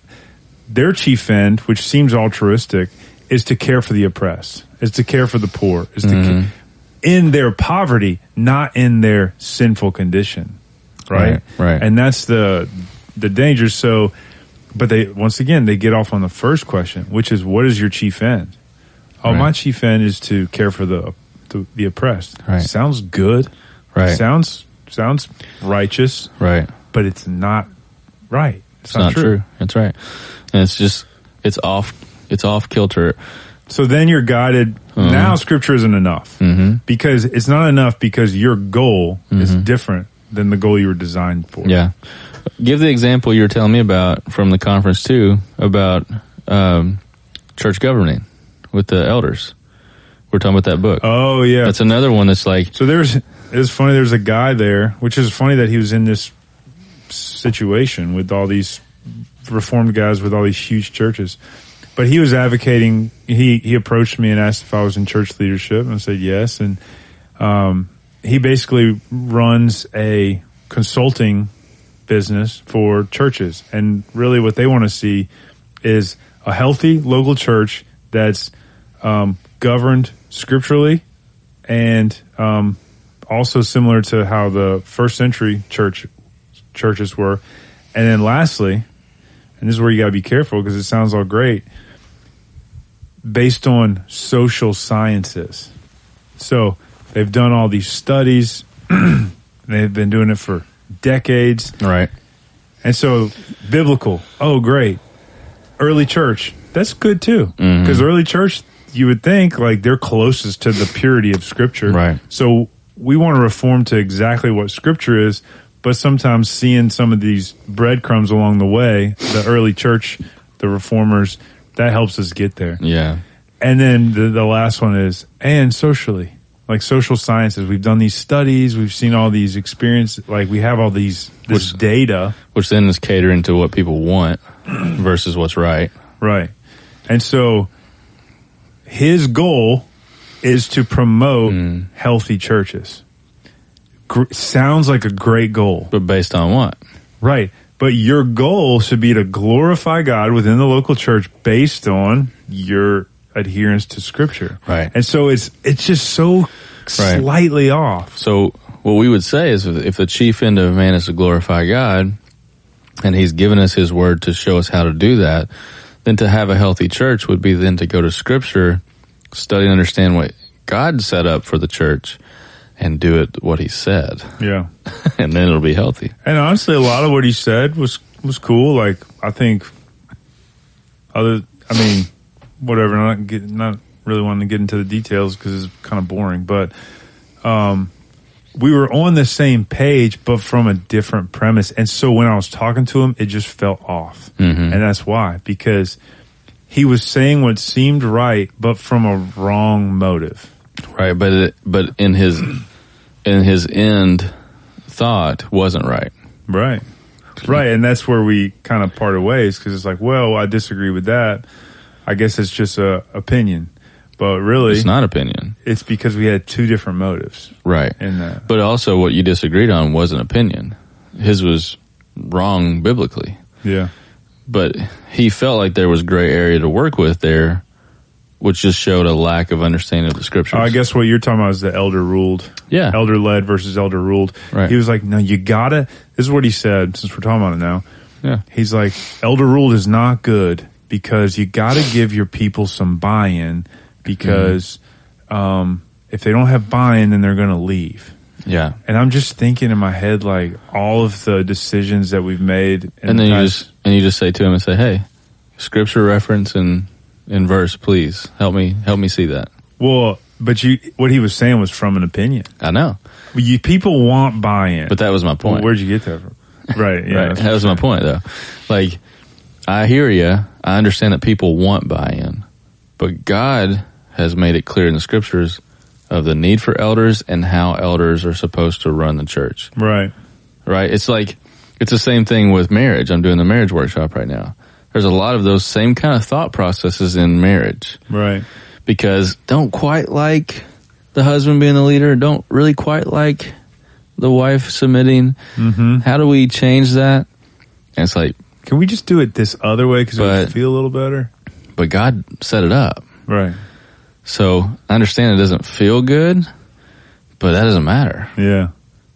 their chief end, which seems altruistic, is to care for the oppressed, is to care for the poor, is to Mm-hmm. ca- in their poverty, not in their sinful condition, right? Right, right. And that's the the danger. So, but they once again they get off on the first question, which is what is your chief end? Oh, Right. my chief end is to care for the the, the oppressed. Right. Sounds good. Right. Sounds sounds righteous Right. but it's not right. It's, It's not true. That's right. And it's just, it's off, it's off kilter. So then you're guided. Uh-huh. Now scripture isn't enough Mm-hmm. because it's not enough because your goal is different than the goal you were designed for. Yeah. Give the example you were telling me about from the conference too, about, um, church governing with the elders. We're talking about that book. Oh yeah. That's another one that's like, so there's it was funny. There's a guy there, which is funny that he was in this situation with all these reformed guys with all these huge churches. But he was advocating. He he approached me and asked if I was in church leadership, and I said yes. And um, he basically runs a consulting business for churches, and really what they want to see is a healthy local church that's um, governed scripturally and um, also similar to how the first century church churches were. And then lastly, and this is where you got to be careful because it sounds all great, based on social sciences. So they've done all these studies. they've been doing it for decades. right. And so biblical, oh great. Early church, that's good too. Mm-hmm. Because early church, you would think like they're closest to the purity of scripture. Right. So we want to reform to exactly what scripture is, but sometimes seeing some of these breadcrumbs along the way, the early church, the reformers, that helps us get there. Yeah. And then the, the last one is, and socially, like social sciences. We've done these studies. We've seen all these experiences. Like we have all these, this Which- data. Which then is catering to what people want versus what's right. Right. And so his goal is to promote Mm. healthy churches. Gr- sounds like a great goal. But based on what? Right. But your goal should be to glorify God within the local church based on your adherence to scripture. Right. And so it's it's just so slightly off. So what we would say is if the chief end of man is to glorify God and he's given us his word to show us how to do that, then to have a healthy church would be then to go to scripture, study and understand what God set up for the church and do it what he said. Yeah. and then it'll be healthy. And honestly, a lot of what he said was was cool. Like I think, other, I mean, whatever. Not get, not really wanting to get into the details because it's kind of boring. But um, we were on the same page, but from a different premise. And so when I was talking to him, it just felt off, Mhm. and that's why because he was saying what seemed right, but from a wrong motive. Right. But, it, but in his and his end thought wasn't right. Right. Right. And that's where we kind of parted ways because it's like, well, I disagree with that. I guess it's just a opinion. But really, It's not opinion. it's because we had two different motives Right. in that. But also what you disagreed on was an opinion. His was wrong biblically. Yeah. But he felt like there was gray area to work with there, which just showed a lack of understanding of the scriptures. I guess what you're talking about is the elder ruled. Yeah. Elder led versus elder ruled. Right. He was like, no, you gotta, this is what he said since we're talking about it now. Yeah. He's like, elder ruled is not good because you gotta give your people some buy in because, um, if they don't have buy in, then they're gonna leave. Yeah. And I'm just thinking in my head, like all of the decisions that we've made. And the then you just and you just say to him and say, "Hey, scripture reference and in verse, please help me help me see that." well, but you, what he was saying was from an opinion. I know, You, people want buy-in. but that was my Well, point. where'd you get that from? Right. Yeah. right. That was my point, though. Like, I hear you. I understand that people want buy-in, but God has made it clear in the scriptures of the need for elders and how elders are supposed to run the church. Right. Right? It's like it's the same thing with marriage. I'm doing the marriage workshop right now. There's a lot of those same kind of thought processes in marriage Right. because don't quite like the husband being the leader, don't really quite like the wife submitting. Mm-hmm. How do we change that? And it's like, Can we just do it this other way because it would feel a little better? but God set it up. Right. So I understand it doesn't feel good, but that doesn't matter. Yeah.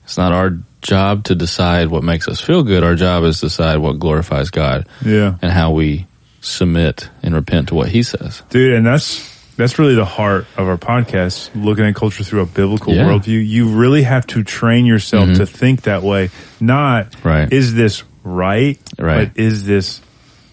It's not our job to decide what makes us feel good. Our job is to decide what glorifies God Yeah. and how we submit and repent to what He says. Dude, and that's that's really the heart of our podcast, looking at culture through a biblical Yeah. Mm-hmm. worldview. You really have to train yourself to think that way. Not Right. is this right? Right. But is this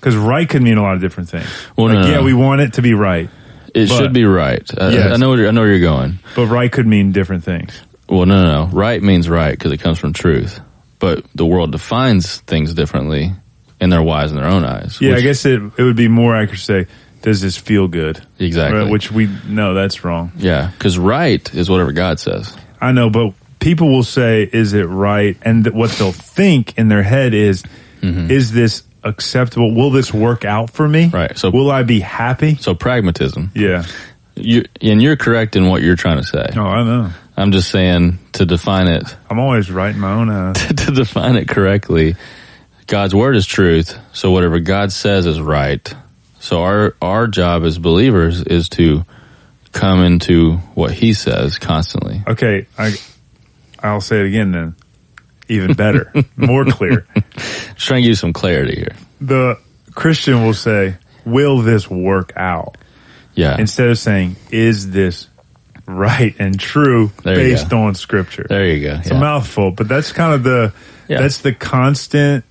because right could mean a lot of different things. Well, like, no, yeah, no. we want it to be right, It But- should be right. I, Yes. I know. Where, I know where you're going. but right could mean different things. Well, no, no, no. Right means right because it comes from truth. But the world defines things differently in their wise in their own eyes. Yeah, I guess it it would be more accurate to say, does this feel good? exactly. Right, which we know that's wrong. yeah, because right is whatever God says. I know, but people will say, "Is it right?" And th- what they'll think in their head is, mm-hmm. "Is this acceptable? Will this work out for me? Right, so- will I be happy?" So pragmatism. Yeah. You and you're correct in what you're trying to say. Oh, I know. I'm just saying to define it I'm always right in my own uh, ass. to define it correctly. God's word is truth, so whatever God says is right. So our our job as believers is to come into what He says constantly. Okay, I I'll say it again then. Even better, more clear. Just trying to give you some clarity here. The Christian will say, "Will this work out?" Yeah, Instead of saying, "Is this right and true There based on Scripture?" there you go. It's Yeah. a mouthful, but that's kind of the Yeah. that's the constant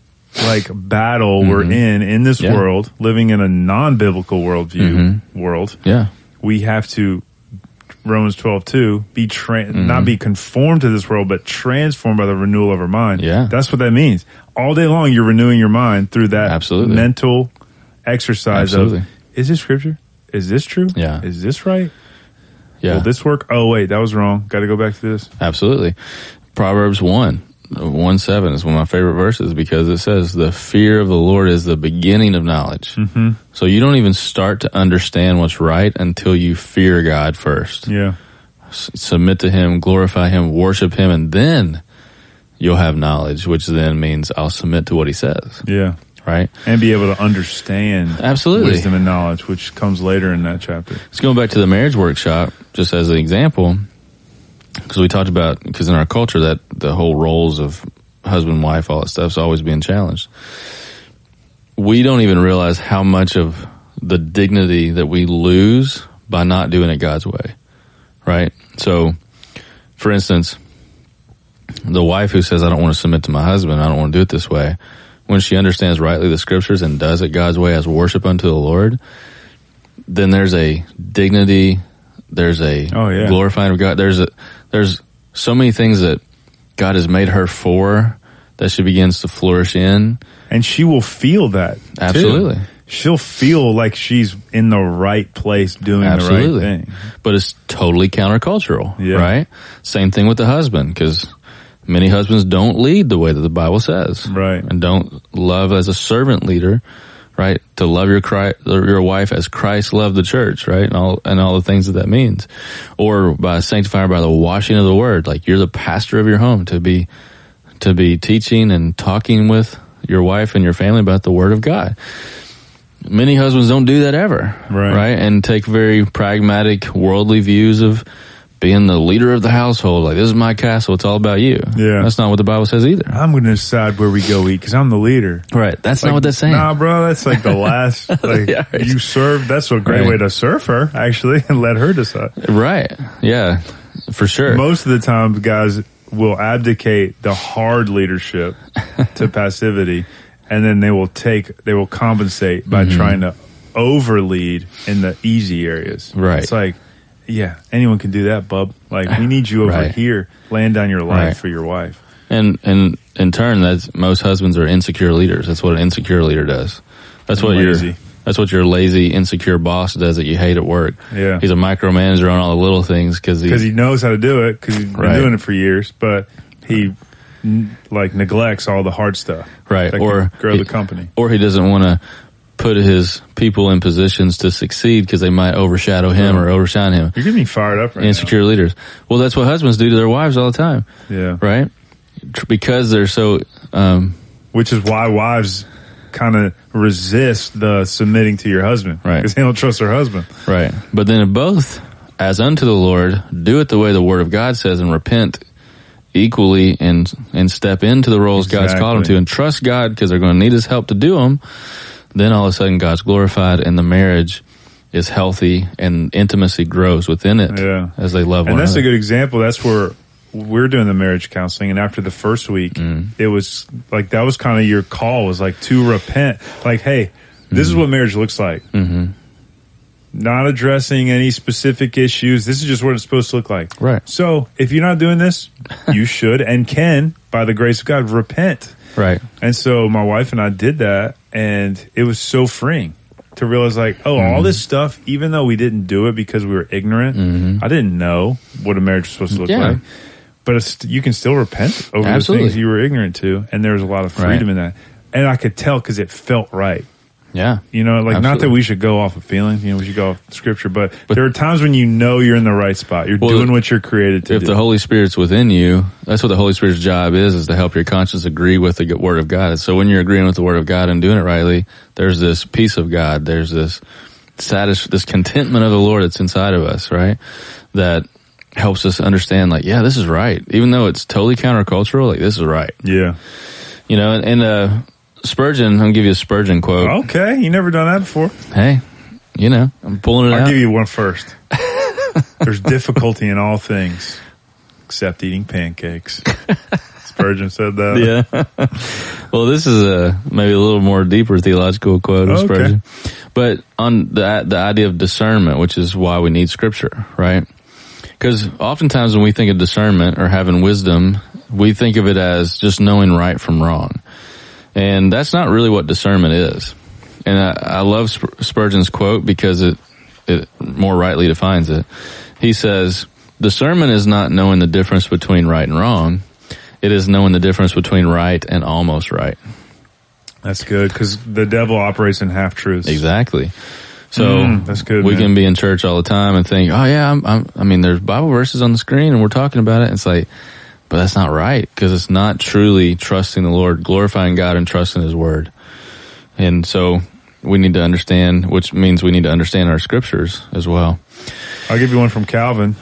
like battle we're in in this Mm-hmm. Yeah. world, living in a non-biblical worldview Mm-hmm. world. yeah, We have to Romans twelve two be tra- Mm-hmm. not be conformed to this world, but transformed by the renewal of our mind. Yeah. that's what that means. All day long, you're renewing your mind through that Absolutely. mental exercise Absolutely. of is this scripture? Is this true? Yeah. Is this right? Yeah. Will this work? Oh wait, that was wrong. Got to go back to this. Absolutely. Proverbs 1, 1 7 is one of my favorite verses because it says, the fear of the Lord is the beginning of knowledge. Mm-hmm. So you don't even start to understand what's right until you fear God first. Yeah. S- submit to Him, glorify Him, worship Him, and then you'll have knowledge, which then means I'll submit to what He says. Yeah. Right? and be able to understand Absolutely. wisdom and knowledge, which comes later in that chapter. Let's go back to the marriage workshop, just as an example, because we talked about because in our culture that the whole roles of husband, wife, all that stuff's always being challenged. We don't even realize how much of the dignity that we lose by not doing it God's way, right? So, for instance, the wife who says, "I don't want to submit to my husband, I don't want to do it this way," when she understands rightly the scriptures and does it God's way as worship unto the Lord, then there's a dignity, there's a Oh, yeah. glorifying of God. There's a there's so many things that God has made her for that she begins to flourish in. And she will feel that. too. Absolutely. she'll feel like she's in the right place doing Absolutely. the right thing. But it's totally countercultural, Yeah. right? Same thing with the husband, because many husbands don't lead the way that the Bible says, Right. And don't love as a servant leader, right? To love your Christ, your wife as Christ loved the church, right? And all and all the things that that means, or by sanctifying by the washing of the word, like you're the pastor of your home to be to be teaching and talking with your wife and your family about the word of God many husbands don't do that ever, Right. And take very pragmatic, worldly views of being the leader of the household. Like this is my castle; it's all about you. Yeah. that's not what the Bible says either. I'm going to decide where we go eat because I'm the leader. Right, that's not Like, what that's saying. Nah, bro, that's like the last. Like Yeah, right. you serve. That's a great Right. way to serve her, actually, and let her decide. Right? Yeah, for sure. Most of the time, guys will abdicate the hard leadership to passivity, and then they will take. They will compensate by Mm-hmm. trying to overlead in the easy areas. Right. It's like, yeah, anyone can do that, bub. Like we need you over Right. here, laying down your life Right. for your wife. and and in turn, that's most husbands are insecure leaders. That's what an insecure leader does. That's what Lazy. your that's what your lazy, insecure boss does that you hate at work. Yeah. he's a micromanager on all the little things because because he knows how to do it because he's been Right. doing it for years, but he like neglects all the hard stuff. Right, or grow he- the company. or he doesn't want to put his people in positions to succeed because they might overshadow him or overshine him. You're getting me fired up right Insecure leaders. Well, that's what husbands do to their wives all the time. Yeah, right? Because they're so, um, which is why wives kind of resist the submitting to your husband, Right. Because they don't trust their husband. right. But then if both, as unto the Lord, do it the way the Word of God says and repent equally and and step into the roles God's called them to and trust God because they're going to need His help to do them. Then all of a sudden, God's glorified and the marriage is healthy and intimacy grows within it Yeah. as they love And one that's a good example. That's where we're doing the marriage counseling, and after the first week, Mm. it was like that was kind of your call was like to repent. Like, hey, this Mm. is what marriage looks like. Mm-hmm. Not addressing any specific issues. This is just what it's supposed to look like. Right. So, if you're not doing this, you should and can, by the grace of God, repent. Right. And so my wife and I did that and it was so freeing to realize like, oh, Mm-hmm. all this stuff, even though we didn't do it because we were ignorant, I didn't know what a marriage was supposed to look Mm-hmm. Yeah. like. But it's, you can still repent over Absolutely. the things you were ignorant to. And there was a lot of freedom Right. in that. And I could tell because it felt right. Yeah. You know, like not that Absolutely. we should go off of feelings, you know, we should go off scripture, but, there are times when you know you're in the right spot. You're Well, doing what you're created to do. if do. the Holy Spirit's within you, that's what the Holy Spirit's job is, is to help your conscience agree with the Word of God. So when you're agreeing with the Word of God and doing it rightly, there's this peace of God. There's this satis- this contentment of the Lord that's inside of us, right? That helps us understand, like, yeah, this is right. Even though it's totally countercultural, like, this is right. yeah. You know, and, and uh, Spurgeon, I'll give you a Spurgeon quote. Okay. You never done that before. Hey, you know, I'm pulling it I'll out. give you one first. There's difficulty in all things except eating pancakes. Spurgeon said that. yeah. well, this is a maybe a little more deeper theological quote of Okay. Spurgeon, but on the the idea of discernment, which is why we need Scripture, right? Because oftentimes when we think of discernment or having wisdom, we think of it as just knowing right from wrong, and that's not really what discernment is. And I, I love Sp- Spurgeon's quote because it it more rightly defines it. He says, "Discernment is not knowing the difference between right and wrong." It is knowing the difference between right and almost right. That's good because the devil operates in half truths. Exactly. So Mm, that's good, We man. can be in church all the time and think, "Oh yeah, I'm, I'm, I mean, there's Bible verses on the screen and we're talking about it." And It's like, but that's not right because it's not truly trusting the Lord, glorifying God, and trusting His Word. And so we need to understand, which means we need to understand our scriptures as well. I'll give you one from Calvin.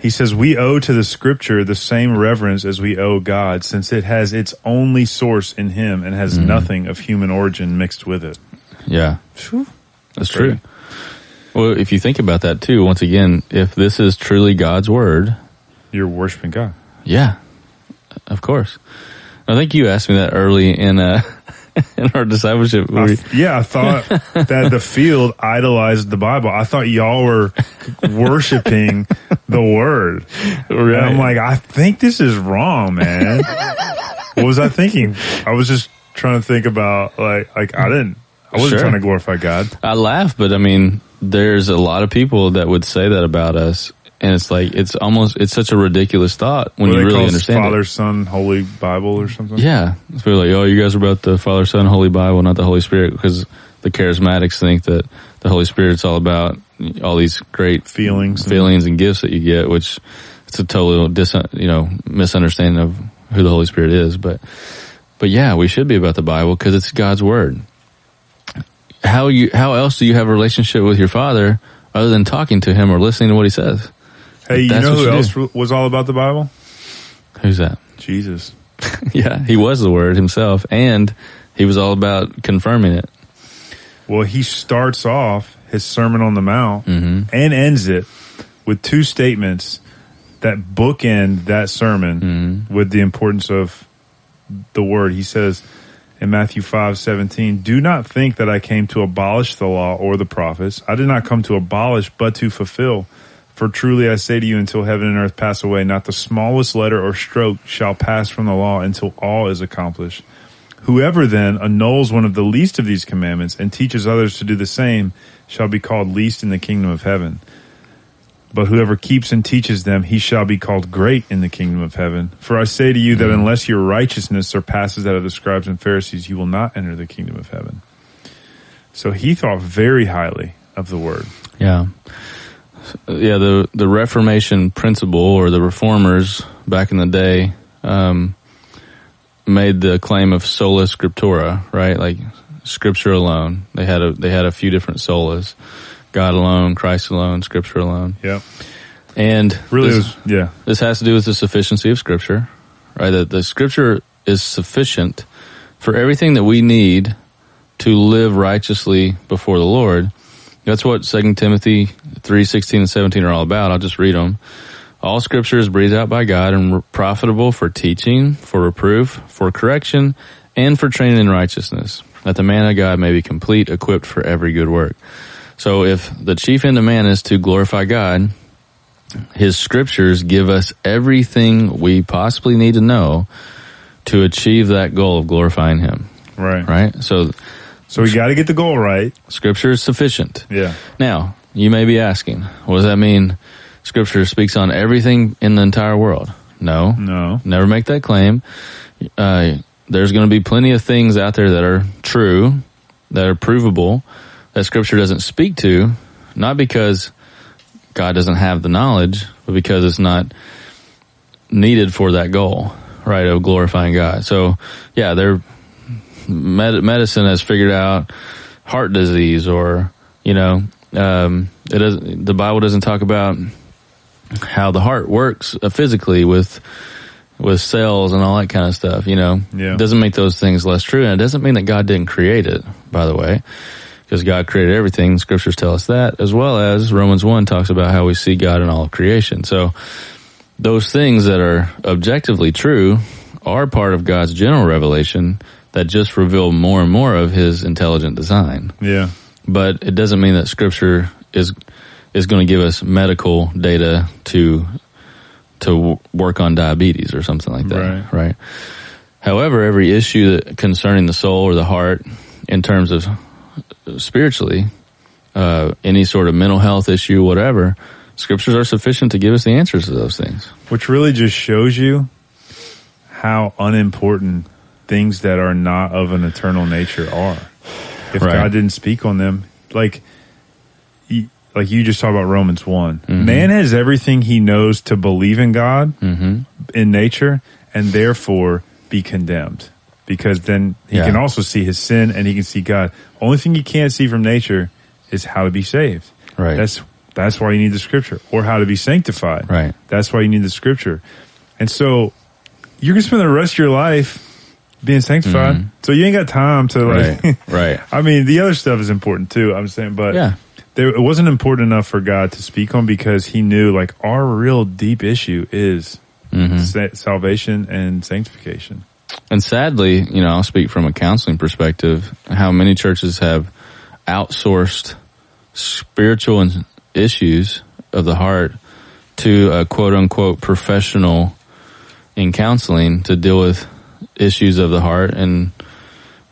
He says, We owe to the scripture the same reverence as we owe God, since it has its only source in Him and Mm-hmm. has nothing of human origin mixed with it. Yeah, that's Pretty. true. Well, if you think about that too, once again, if this is truly God's Word, You're worshiping God. Yeah, of course. I think you asked me that early in uh, in our discipleship. I yeah, I thought that the field idolized the Bible. I thought y'all were worshiping the Word. And I'm like, I think this is wrong, man. what was I thinking? I was just trying to think about like, like I didn't, I wasn't Sure. trying to glorify God. I laugh, but I mean, there's a lot of people that would say that about us, and it's like it's almost it's such a ridiculous thought when What you really understand Father, it. Son, Holy Bible or something? Yeah, it's really like, oh, you guys are about the Father, Son, Holy Bible, not the Holy Spirit, because the charismatics think that the Holy Spirit's all about all these great Feelings. and- feelings and gifts that you get, which it's a total dis, you know misunderstanding of who the Holy Spirit is. But but yeah, we should be about the Bible because it's God's word. How you how else do you have a relationship with your Father other than talking to Him or listening to what He says? Hey, you know who you else do. was all about the Bible? Who's that? Jesus. yeah, He was the Word Himself, and He was all about confirming it. Well, he starts off his Sermon on the Mount Mm-hmm. and ends it with two statements that bookend that sermon Mm-hmm. with the importance of the word. He says in Matthew five seventeen, Do not think that I came to abolish the law or the prophets. I did not come to abolish, but to fulfill. For truly I say to you, until heaven and earth pass away, not the smallest letter or stroke shall pass from the law until all is accomplished. Whoever then annuls one of the least of these commandments and teaches others to do the same shall be called least in the kingdom of heaven. But whoever keeps and teaches them, he shall be called great in the kingdom of heaven. For I say to you that mm. unless your righteousness surpasses that of the scribes and Pharisees, you will not enter the kingdom of heaven. So he thought very highly of the word. Yeah. Yeah, the the Reformation principle or the reformers back in the day um, made the claim of sola scriptura, right? Like scripture alone. They had a they had a few different solas. God alone, Christ alone, scripture alone. Yep. And Really, this, was, yeah. this has to do with the sufficiency of scripture, right? That the scripture is sufficient for everything that we need to live righteously before the Lord. That's what 2 Timothy 3, 16 and 17 are all about. I'll just read them. All scripture is breathed out by God and profitable for teaching, for reproof, for correction, and for training in righteousness, that the man of God may be complete, equipped for every good work. So if the chief end of man is to glorify God, his scriptures give us everything we possibly need to know to achieve that goal of glorifying him, Right. right? So So we got to get the goal right. scripture is sufficient. Yeah. Now, you may be asking, what does that mean? Scripture speaks on everything in the entire world. No, No. never make that claim. Uh, there's going to be plenty of things out there that are true, that are provable, that Scripture doesn't speak to, not because God doesn't have the knowledge, but because it's not needed for that goal, right, of glorifying God. So, yeah, they're, med- medicine has figured out heart disease or, you know, um, it doesn't, the Bible doesn't talk about how the heart works uh, physically with with cells and all that kind of stuff. You know, Yeah. it doesn't make those things less true, and it doesn't mean that God didn't create it. By the way, because God created everything, scriptures tell us that, as well as Romans one talks about how we see God in all of creation. So those things that are objectively true are part of God's general revelation that just reveal more and more of His intelligent design. Yeah. but it doesn't mean that scripture is is going to give us medical data to to w- work on diabetes or something like that right, however every issue that concerning the soul or the heart in terms of spiritually uh, any sort of mental health issue whatever scriptures are sufficient to give us the answers to those things. Which really just shows you how unimportant things that are not of an eternal nature are. If Right. God didn't speak on them, like, like you just talked about Romans one, Mm-hmm. man has everything he knows to believe in God in nature, and therefore be condemned. Because then he Yeah. can also see his sin and he can see God. Only thing you can't see from nature is how to be saved. Right. That's that's why you need the scripture, or how to be sanctified. Right. That's why you need the scripture. And so you're gonna spend the rest of your life being sanctified. So you ain't got time to like. Mm-hmm. right right I mean, the other stuff is important too. I'm saying, but Yeah. there, it wasn't important enough for God to speak on because He knew like our real deep issue is Mm-hmm. sa- salvation and sanctification. And sadly, you know, I'll speak from a counseling perspective, how many churches have outsourced spiritual and issues of the heart to a quote unquote professional in counseling to deal with issues of the heart and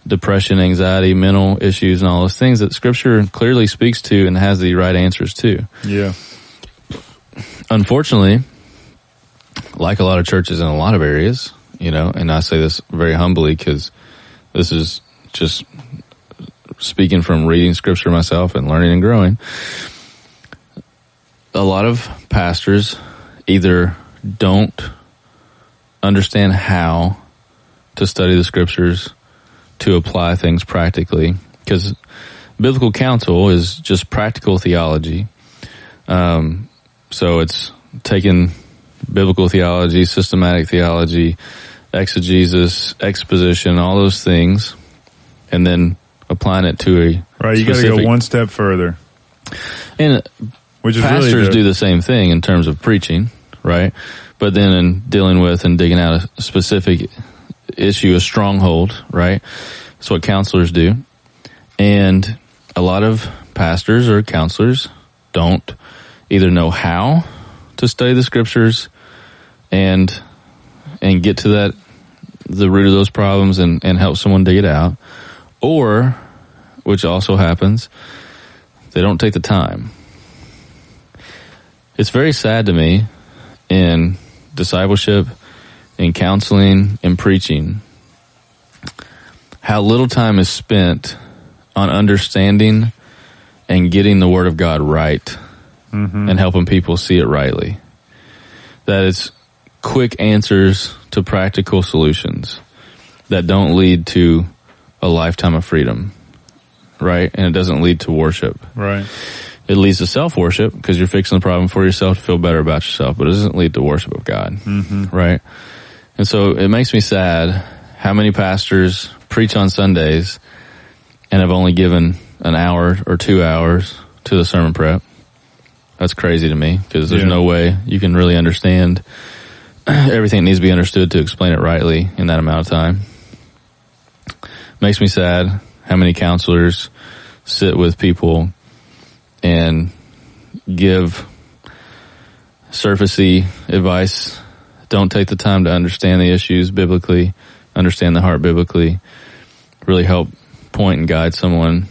depression, anxiety, mental issues, and all those things that Scripture clearly speaks to and has the right answers to. Yeah. Unfortunately, like a lot of churches in a lot of areas, you know, and I say this very humbly because this is just speaking from reading Scripture myself and learning and growing. A lot of pastors either don't understand how to study the scriptures to apply things practically because biblical counsel is just practical theology. Um, so it's taking biblical theology, systematic theology, exegesis, exposition, all those things, and then applying it to a right. You got to go one step further. And which is pastors really the, do the same thing in terms of preaching, right? But then in dealing with and digging out a specific issue, a stronghold, right? That's what counselors do. And a lot of pastors or counselors don't either know how to study the scriptures and and get to that the root of those problems and, and help someone dig it out. Or, which also happens, they don't take the time. It's very sad to me in discipleship, in counseling, and preaching, how little time is spent on understanding and getting the Word of God right mm-hmm. and helping people see it rightly. That it's quick answers to practical solutions that don't lead to a lifetime of freedom, right? And it doesn't lead to worship. Right. It leads to self worship because you're fixing the problem for yourself to feel better about yourself, but it doesn't lead to worship of God, mm-hmm. right? And so it makes me sad how many pastors preach on Sundays and have only given an hour or two hours to the sermon prep. That's crazy to me because there's Yeah. no way you can really understand everything that needs to be understood to explain it rightly in that amount of time. Makes me sad how many counselors sit with people and give surfacey advice. Don't take the time to understand the issues biblically, understand the heart biblically, really help point and guide someone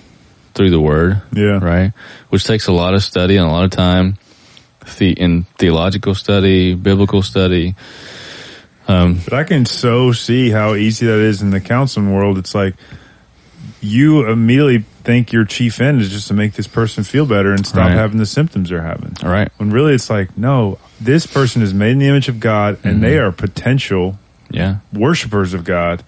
through the word, Yeah. right? Which takes a lot of study and a lot of time the, in theological study, biblical study. Um, But I can so see how easy that is in the counseling world. It's like you immediately think your chief end is just to make this person feel better and stop Right. having the symptoms they're having. all right. When really it's like, no, this person is made in the image of God and Mm-hmm. they are potential Yeah. worshipers of God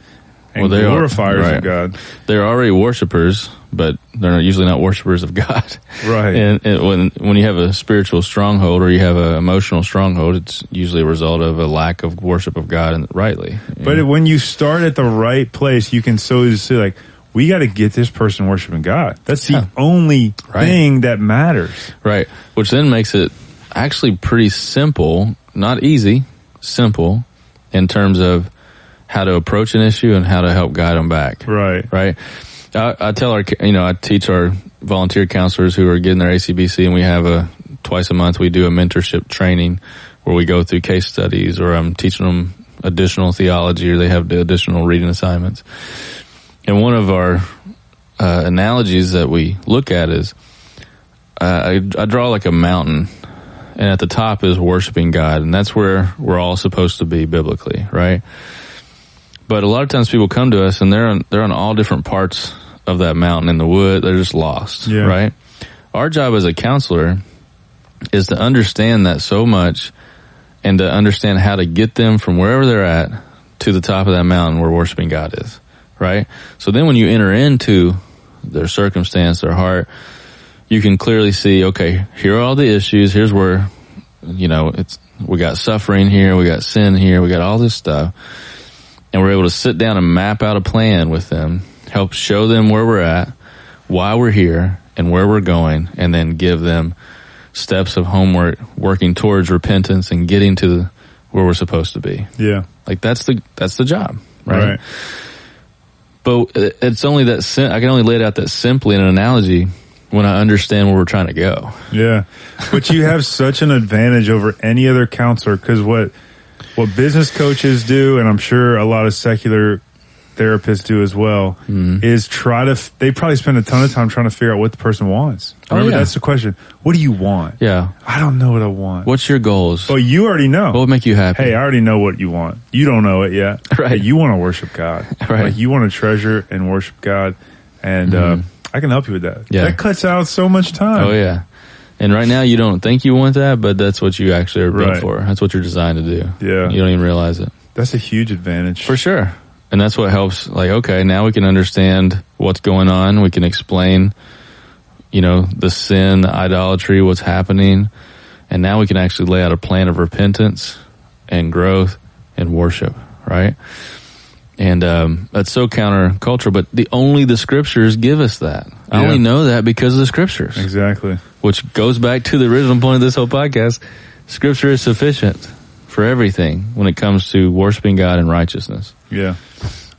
and Well, they are, glorifiers right. of God. They're already worshipers, but they're not, usually not worshipers of God. Right. And, and when when you have a spiritual stronghold or you have an emotional stronghold, it's usually a result of a lack of worship of God and rightly. But know? when you start at the right place, you can so easily like, we got to get this person worshiping God. That's the Yeah. only Right. thing that matters. right, which then makes it actually pretty simple, not easy, simple in terms of how to approach an issue and how to help guide them back. Right. right? I, I tell our, you know, I teach our volunteer counselors who are getting their ACBC, and we have a twice a month we do a mentorship training where we go through case studies, or I'm teaching them additional theology, or they have the additional reading assignments. And one of our uh, analogies that we look at is uh, I, I draw like a mountain, and at the top is worshiping God, and that's where we're all supposed to be biblically, right? But a lot of times people come to us and they're on, they're on all different parts of that mountain in the wood. They're just lost, Yeah. right? Our job as a counselor is to understand that so much and to understand how to get them from wherever they're at to the top of that mountain where worshiping God is, right? So then when you enter into their circumstance, their heart, you can clearly see, okay, here are all the issues. Here's where, you know, it's, we got suffering here. We got sin here. We got all this stuff. And we're able to sit down and map out a plan with them, help show them where we're at, why we're here and where we're going, and then give them steps of homework, working towards repentance and getting to the, where we're supposed to be. Yeah. Like that's the, that's the job, right? Right. But uh, it's only that sim- I can only lay it out that simply in an analogy when I understand where we're trying to go. Yeah. But you have such an advantage over any other counselor because what what business coaches do, and I'm sure a lot of secular therapists do as well, Mm-hmm. is try to. f- They probably spend a ton of time trying to figure out what the person wants. Oh, Remember, yeah. that's the question. What do you want? Yeah. I don't know what I want. What's your goals? Well, you already know. what would make you happy? Hey, I already know what you want. You don't know it yet. Right. But you want to worship God. Right. Like you want to treasure and worship God. And uh, I can help you with that. Mm-hmm. Yeah. That cuts out so much time. Oh yeah. And right now you don't think you want that, but that's what you actually are built Right. for. That's what you're designed to do. Yeah. You don't even realize it. That's a huge advantage. For sure. And that's what helps like okay, now we can understand what's going on. We can explain you know, the sin, the idolatry, what's happening. And now we can actually lay out a plan of repentance and growth and worship, right? And um, that's so countercultural, but the only the scriptures give us that. I only know that because of the scriptures, Exactly. which goes back to the original point of this whole podcast. Scripture is sufficient for everything when it comes to worshiping God in righteousness. Yeah.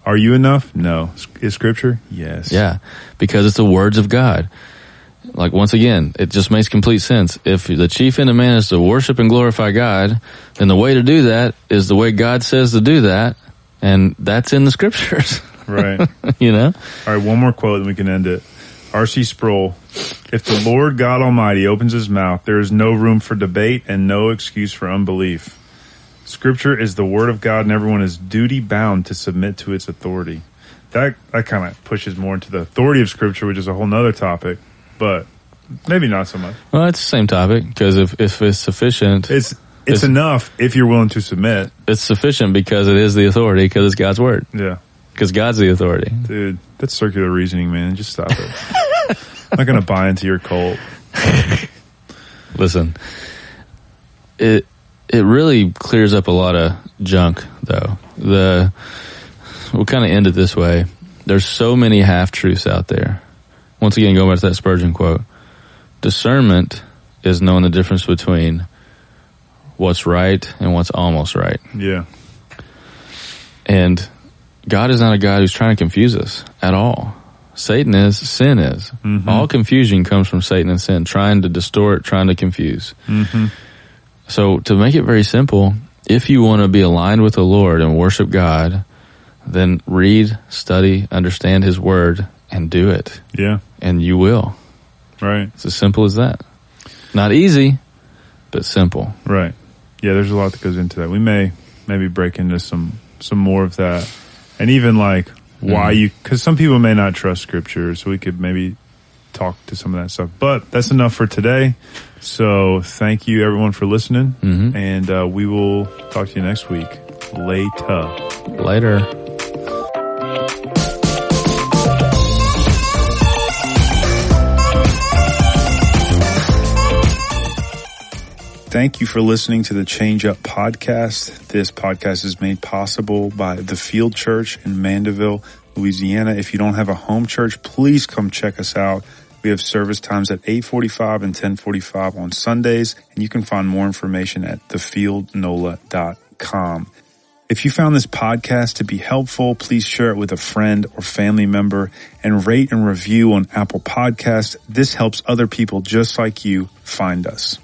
Are you enough? No. Is scripture? Yes. Yeah, because it's the words of God. Like once again, it just makes complete sense. If the chief end of man is to worship and glorify God, then the way to do that is the way God says to do that, and that's in the scriptures. Right. you know? All right, one more quote and we can end it. R.C. Sproul, if the Lord God Almighty opens his mouth, there is no room for debate and no excuse for unbelief. Scripture is the word of God and everyone is duty bound to submit to its authority. That, that kind of pushes more into the authority of Scripture, which is a whole nother topic, but maybe not so much. Well, it's the same topic because if if it's sufficient, It's, it's, It's- enough if you're willing to submit. it's sufficient because it is the authority because it's God's word Yeah. because God's the authority. Dude, that's circular reasoning, man. Just stop it. I'm not going to buy into your cult. Listen, it it really clears up a lot of junk, though. The we'll kind of end it this way. There's so many half truths out there. Once again, going back to that Spurgeon quote, discernment is knowing the difference between what's right and what's almost right. Yeah. And God is not a God who's trying to confuse us at all. Satan is, sin is. Mhm. All confusion comes from Satan and sin, trying to distort, trying to confuse. hmm So to make it very simple, if you want to be aligned with the Lord and worship God, then read, study, understand His Word, and do it. Yeah. And you will. Right. It's as simple as that. Not easy, but simple. Right. Yeah, there's a lot that goes into that. We may maybe break into some some more of that, and even like why Mhm. you because some people may not trust scripture, so we could maybe talk to some of that stuff. But that's enough for today. So thank you everyone for listening, Mhm. and uh, we will talk to you next week. Later. Later. Thank you for listening to the Change Up podcast. This podcast is made possible by the Field Church in Mandeville, Louisiana. If you don't have a home church, please come check us out. We have service times at 845 and 1045 on Sundays, and you can find more information at thefieldnola.com. If you found this podcast to be helpful, please share it with a friend or family member and rate and review on Apple Podcasts. This helps other people just like you find us.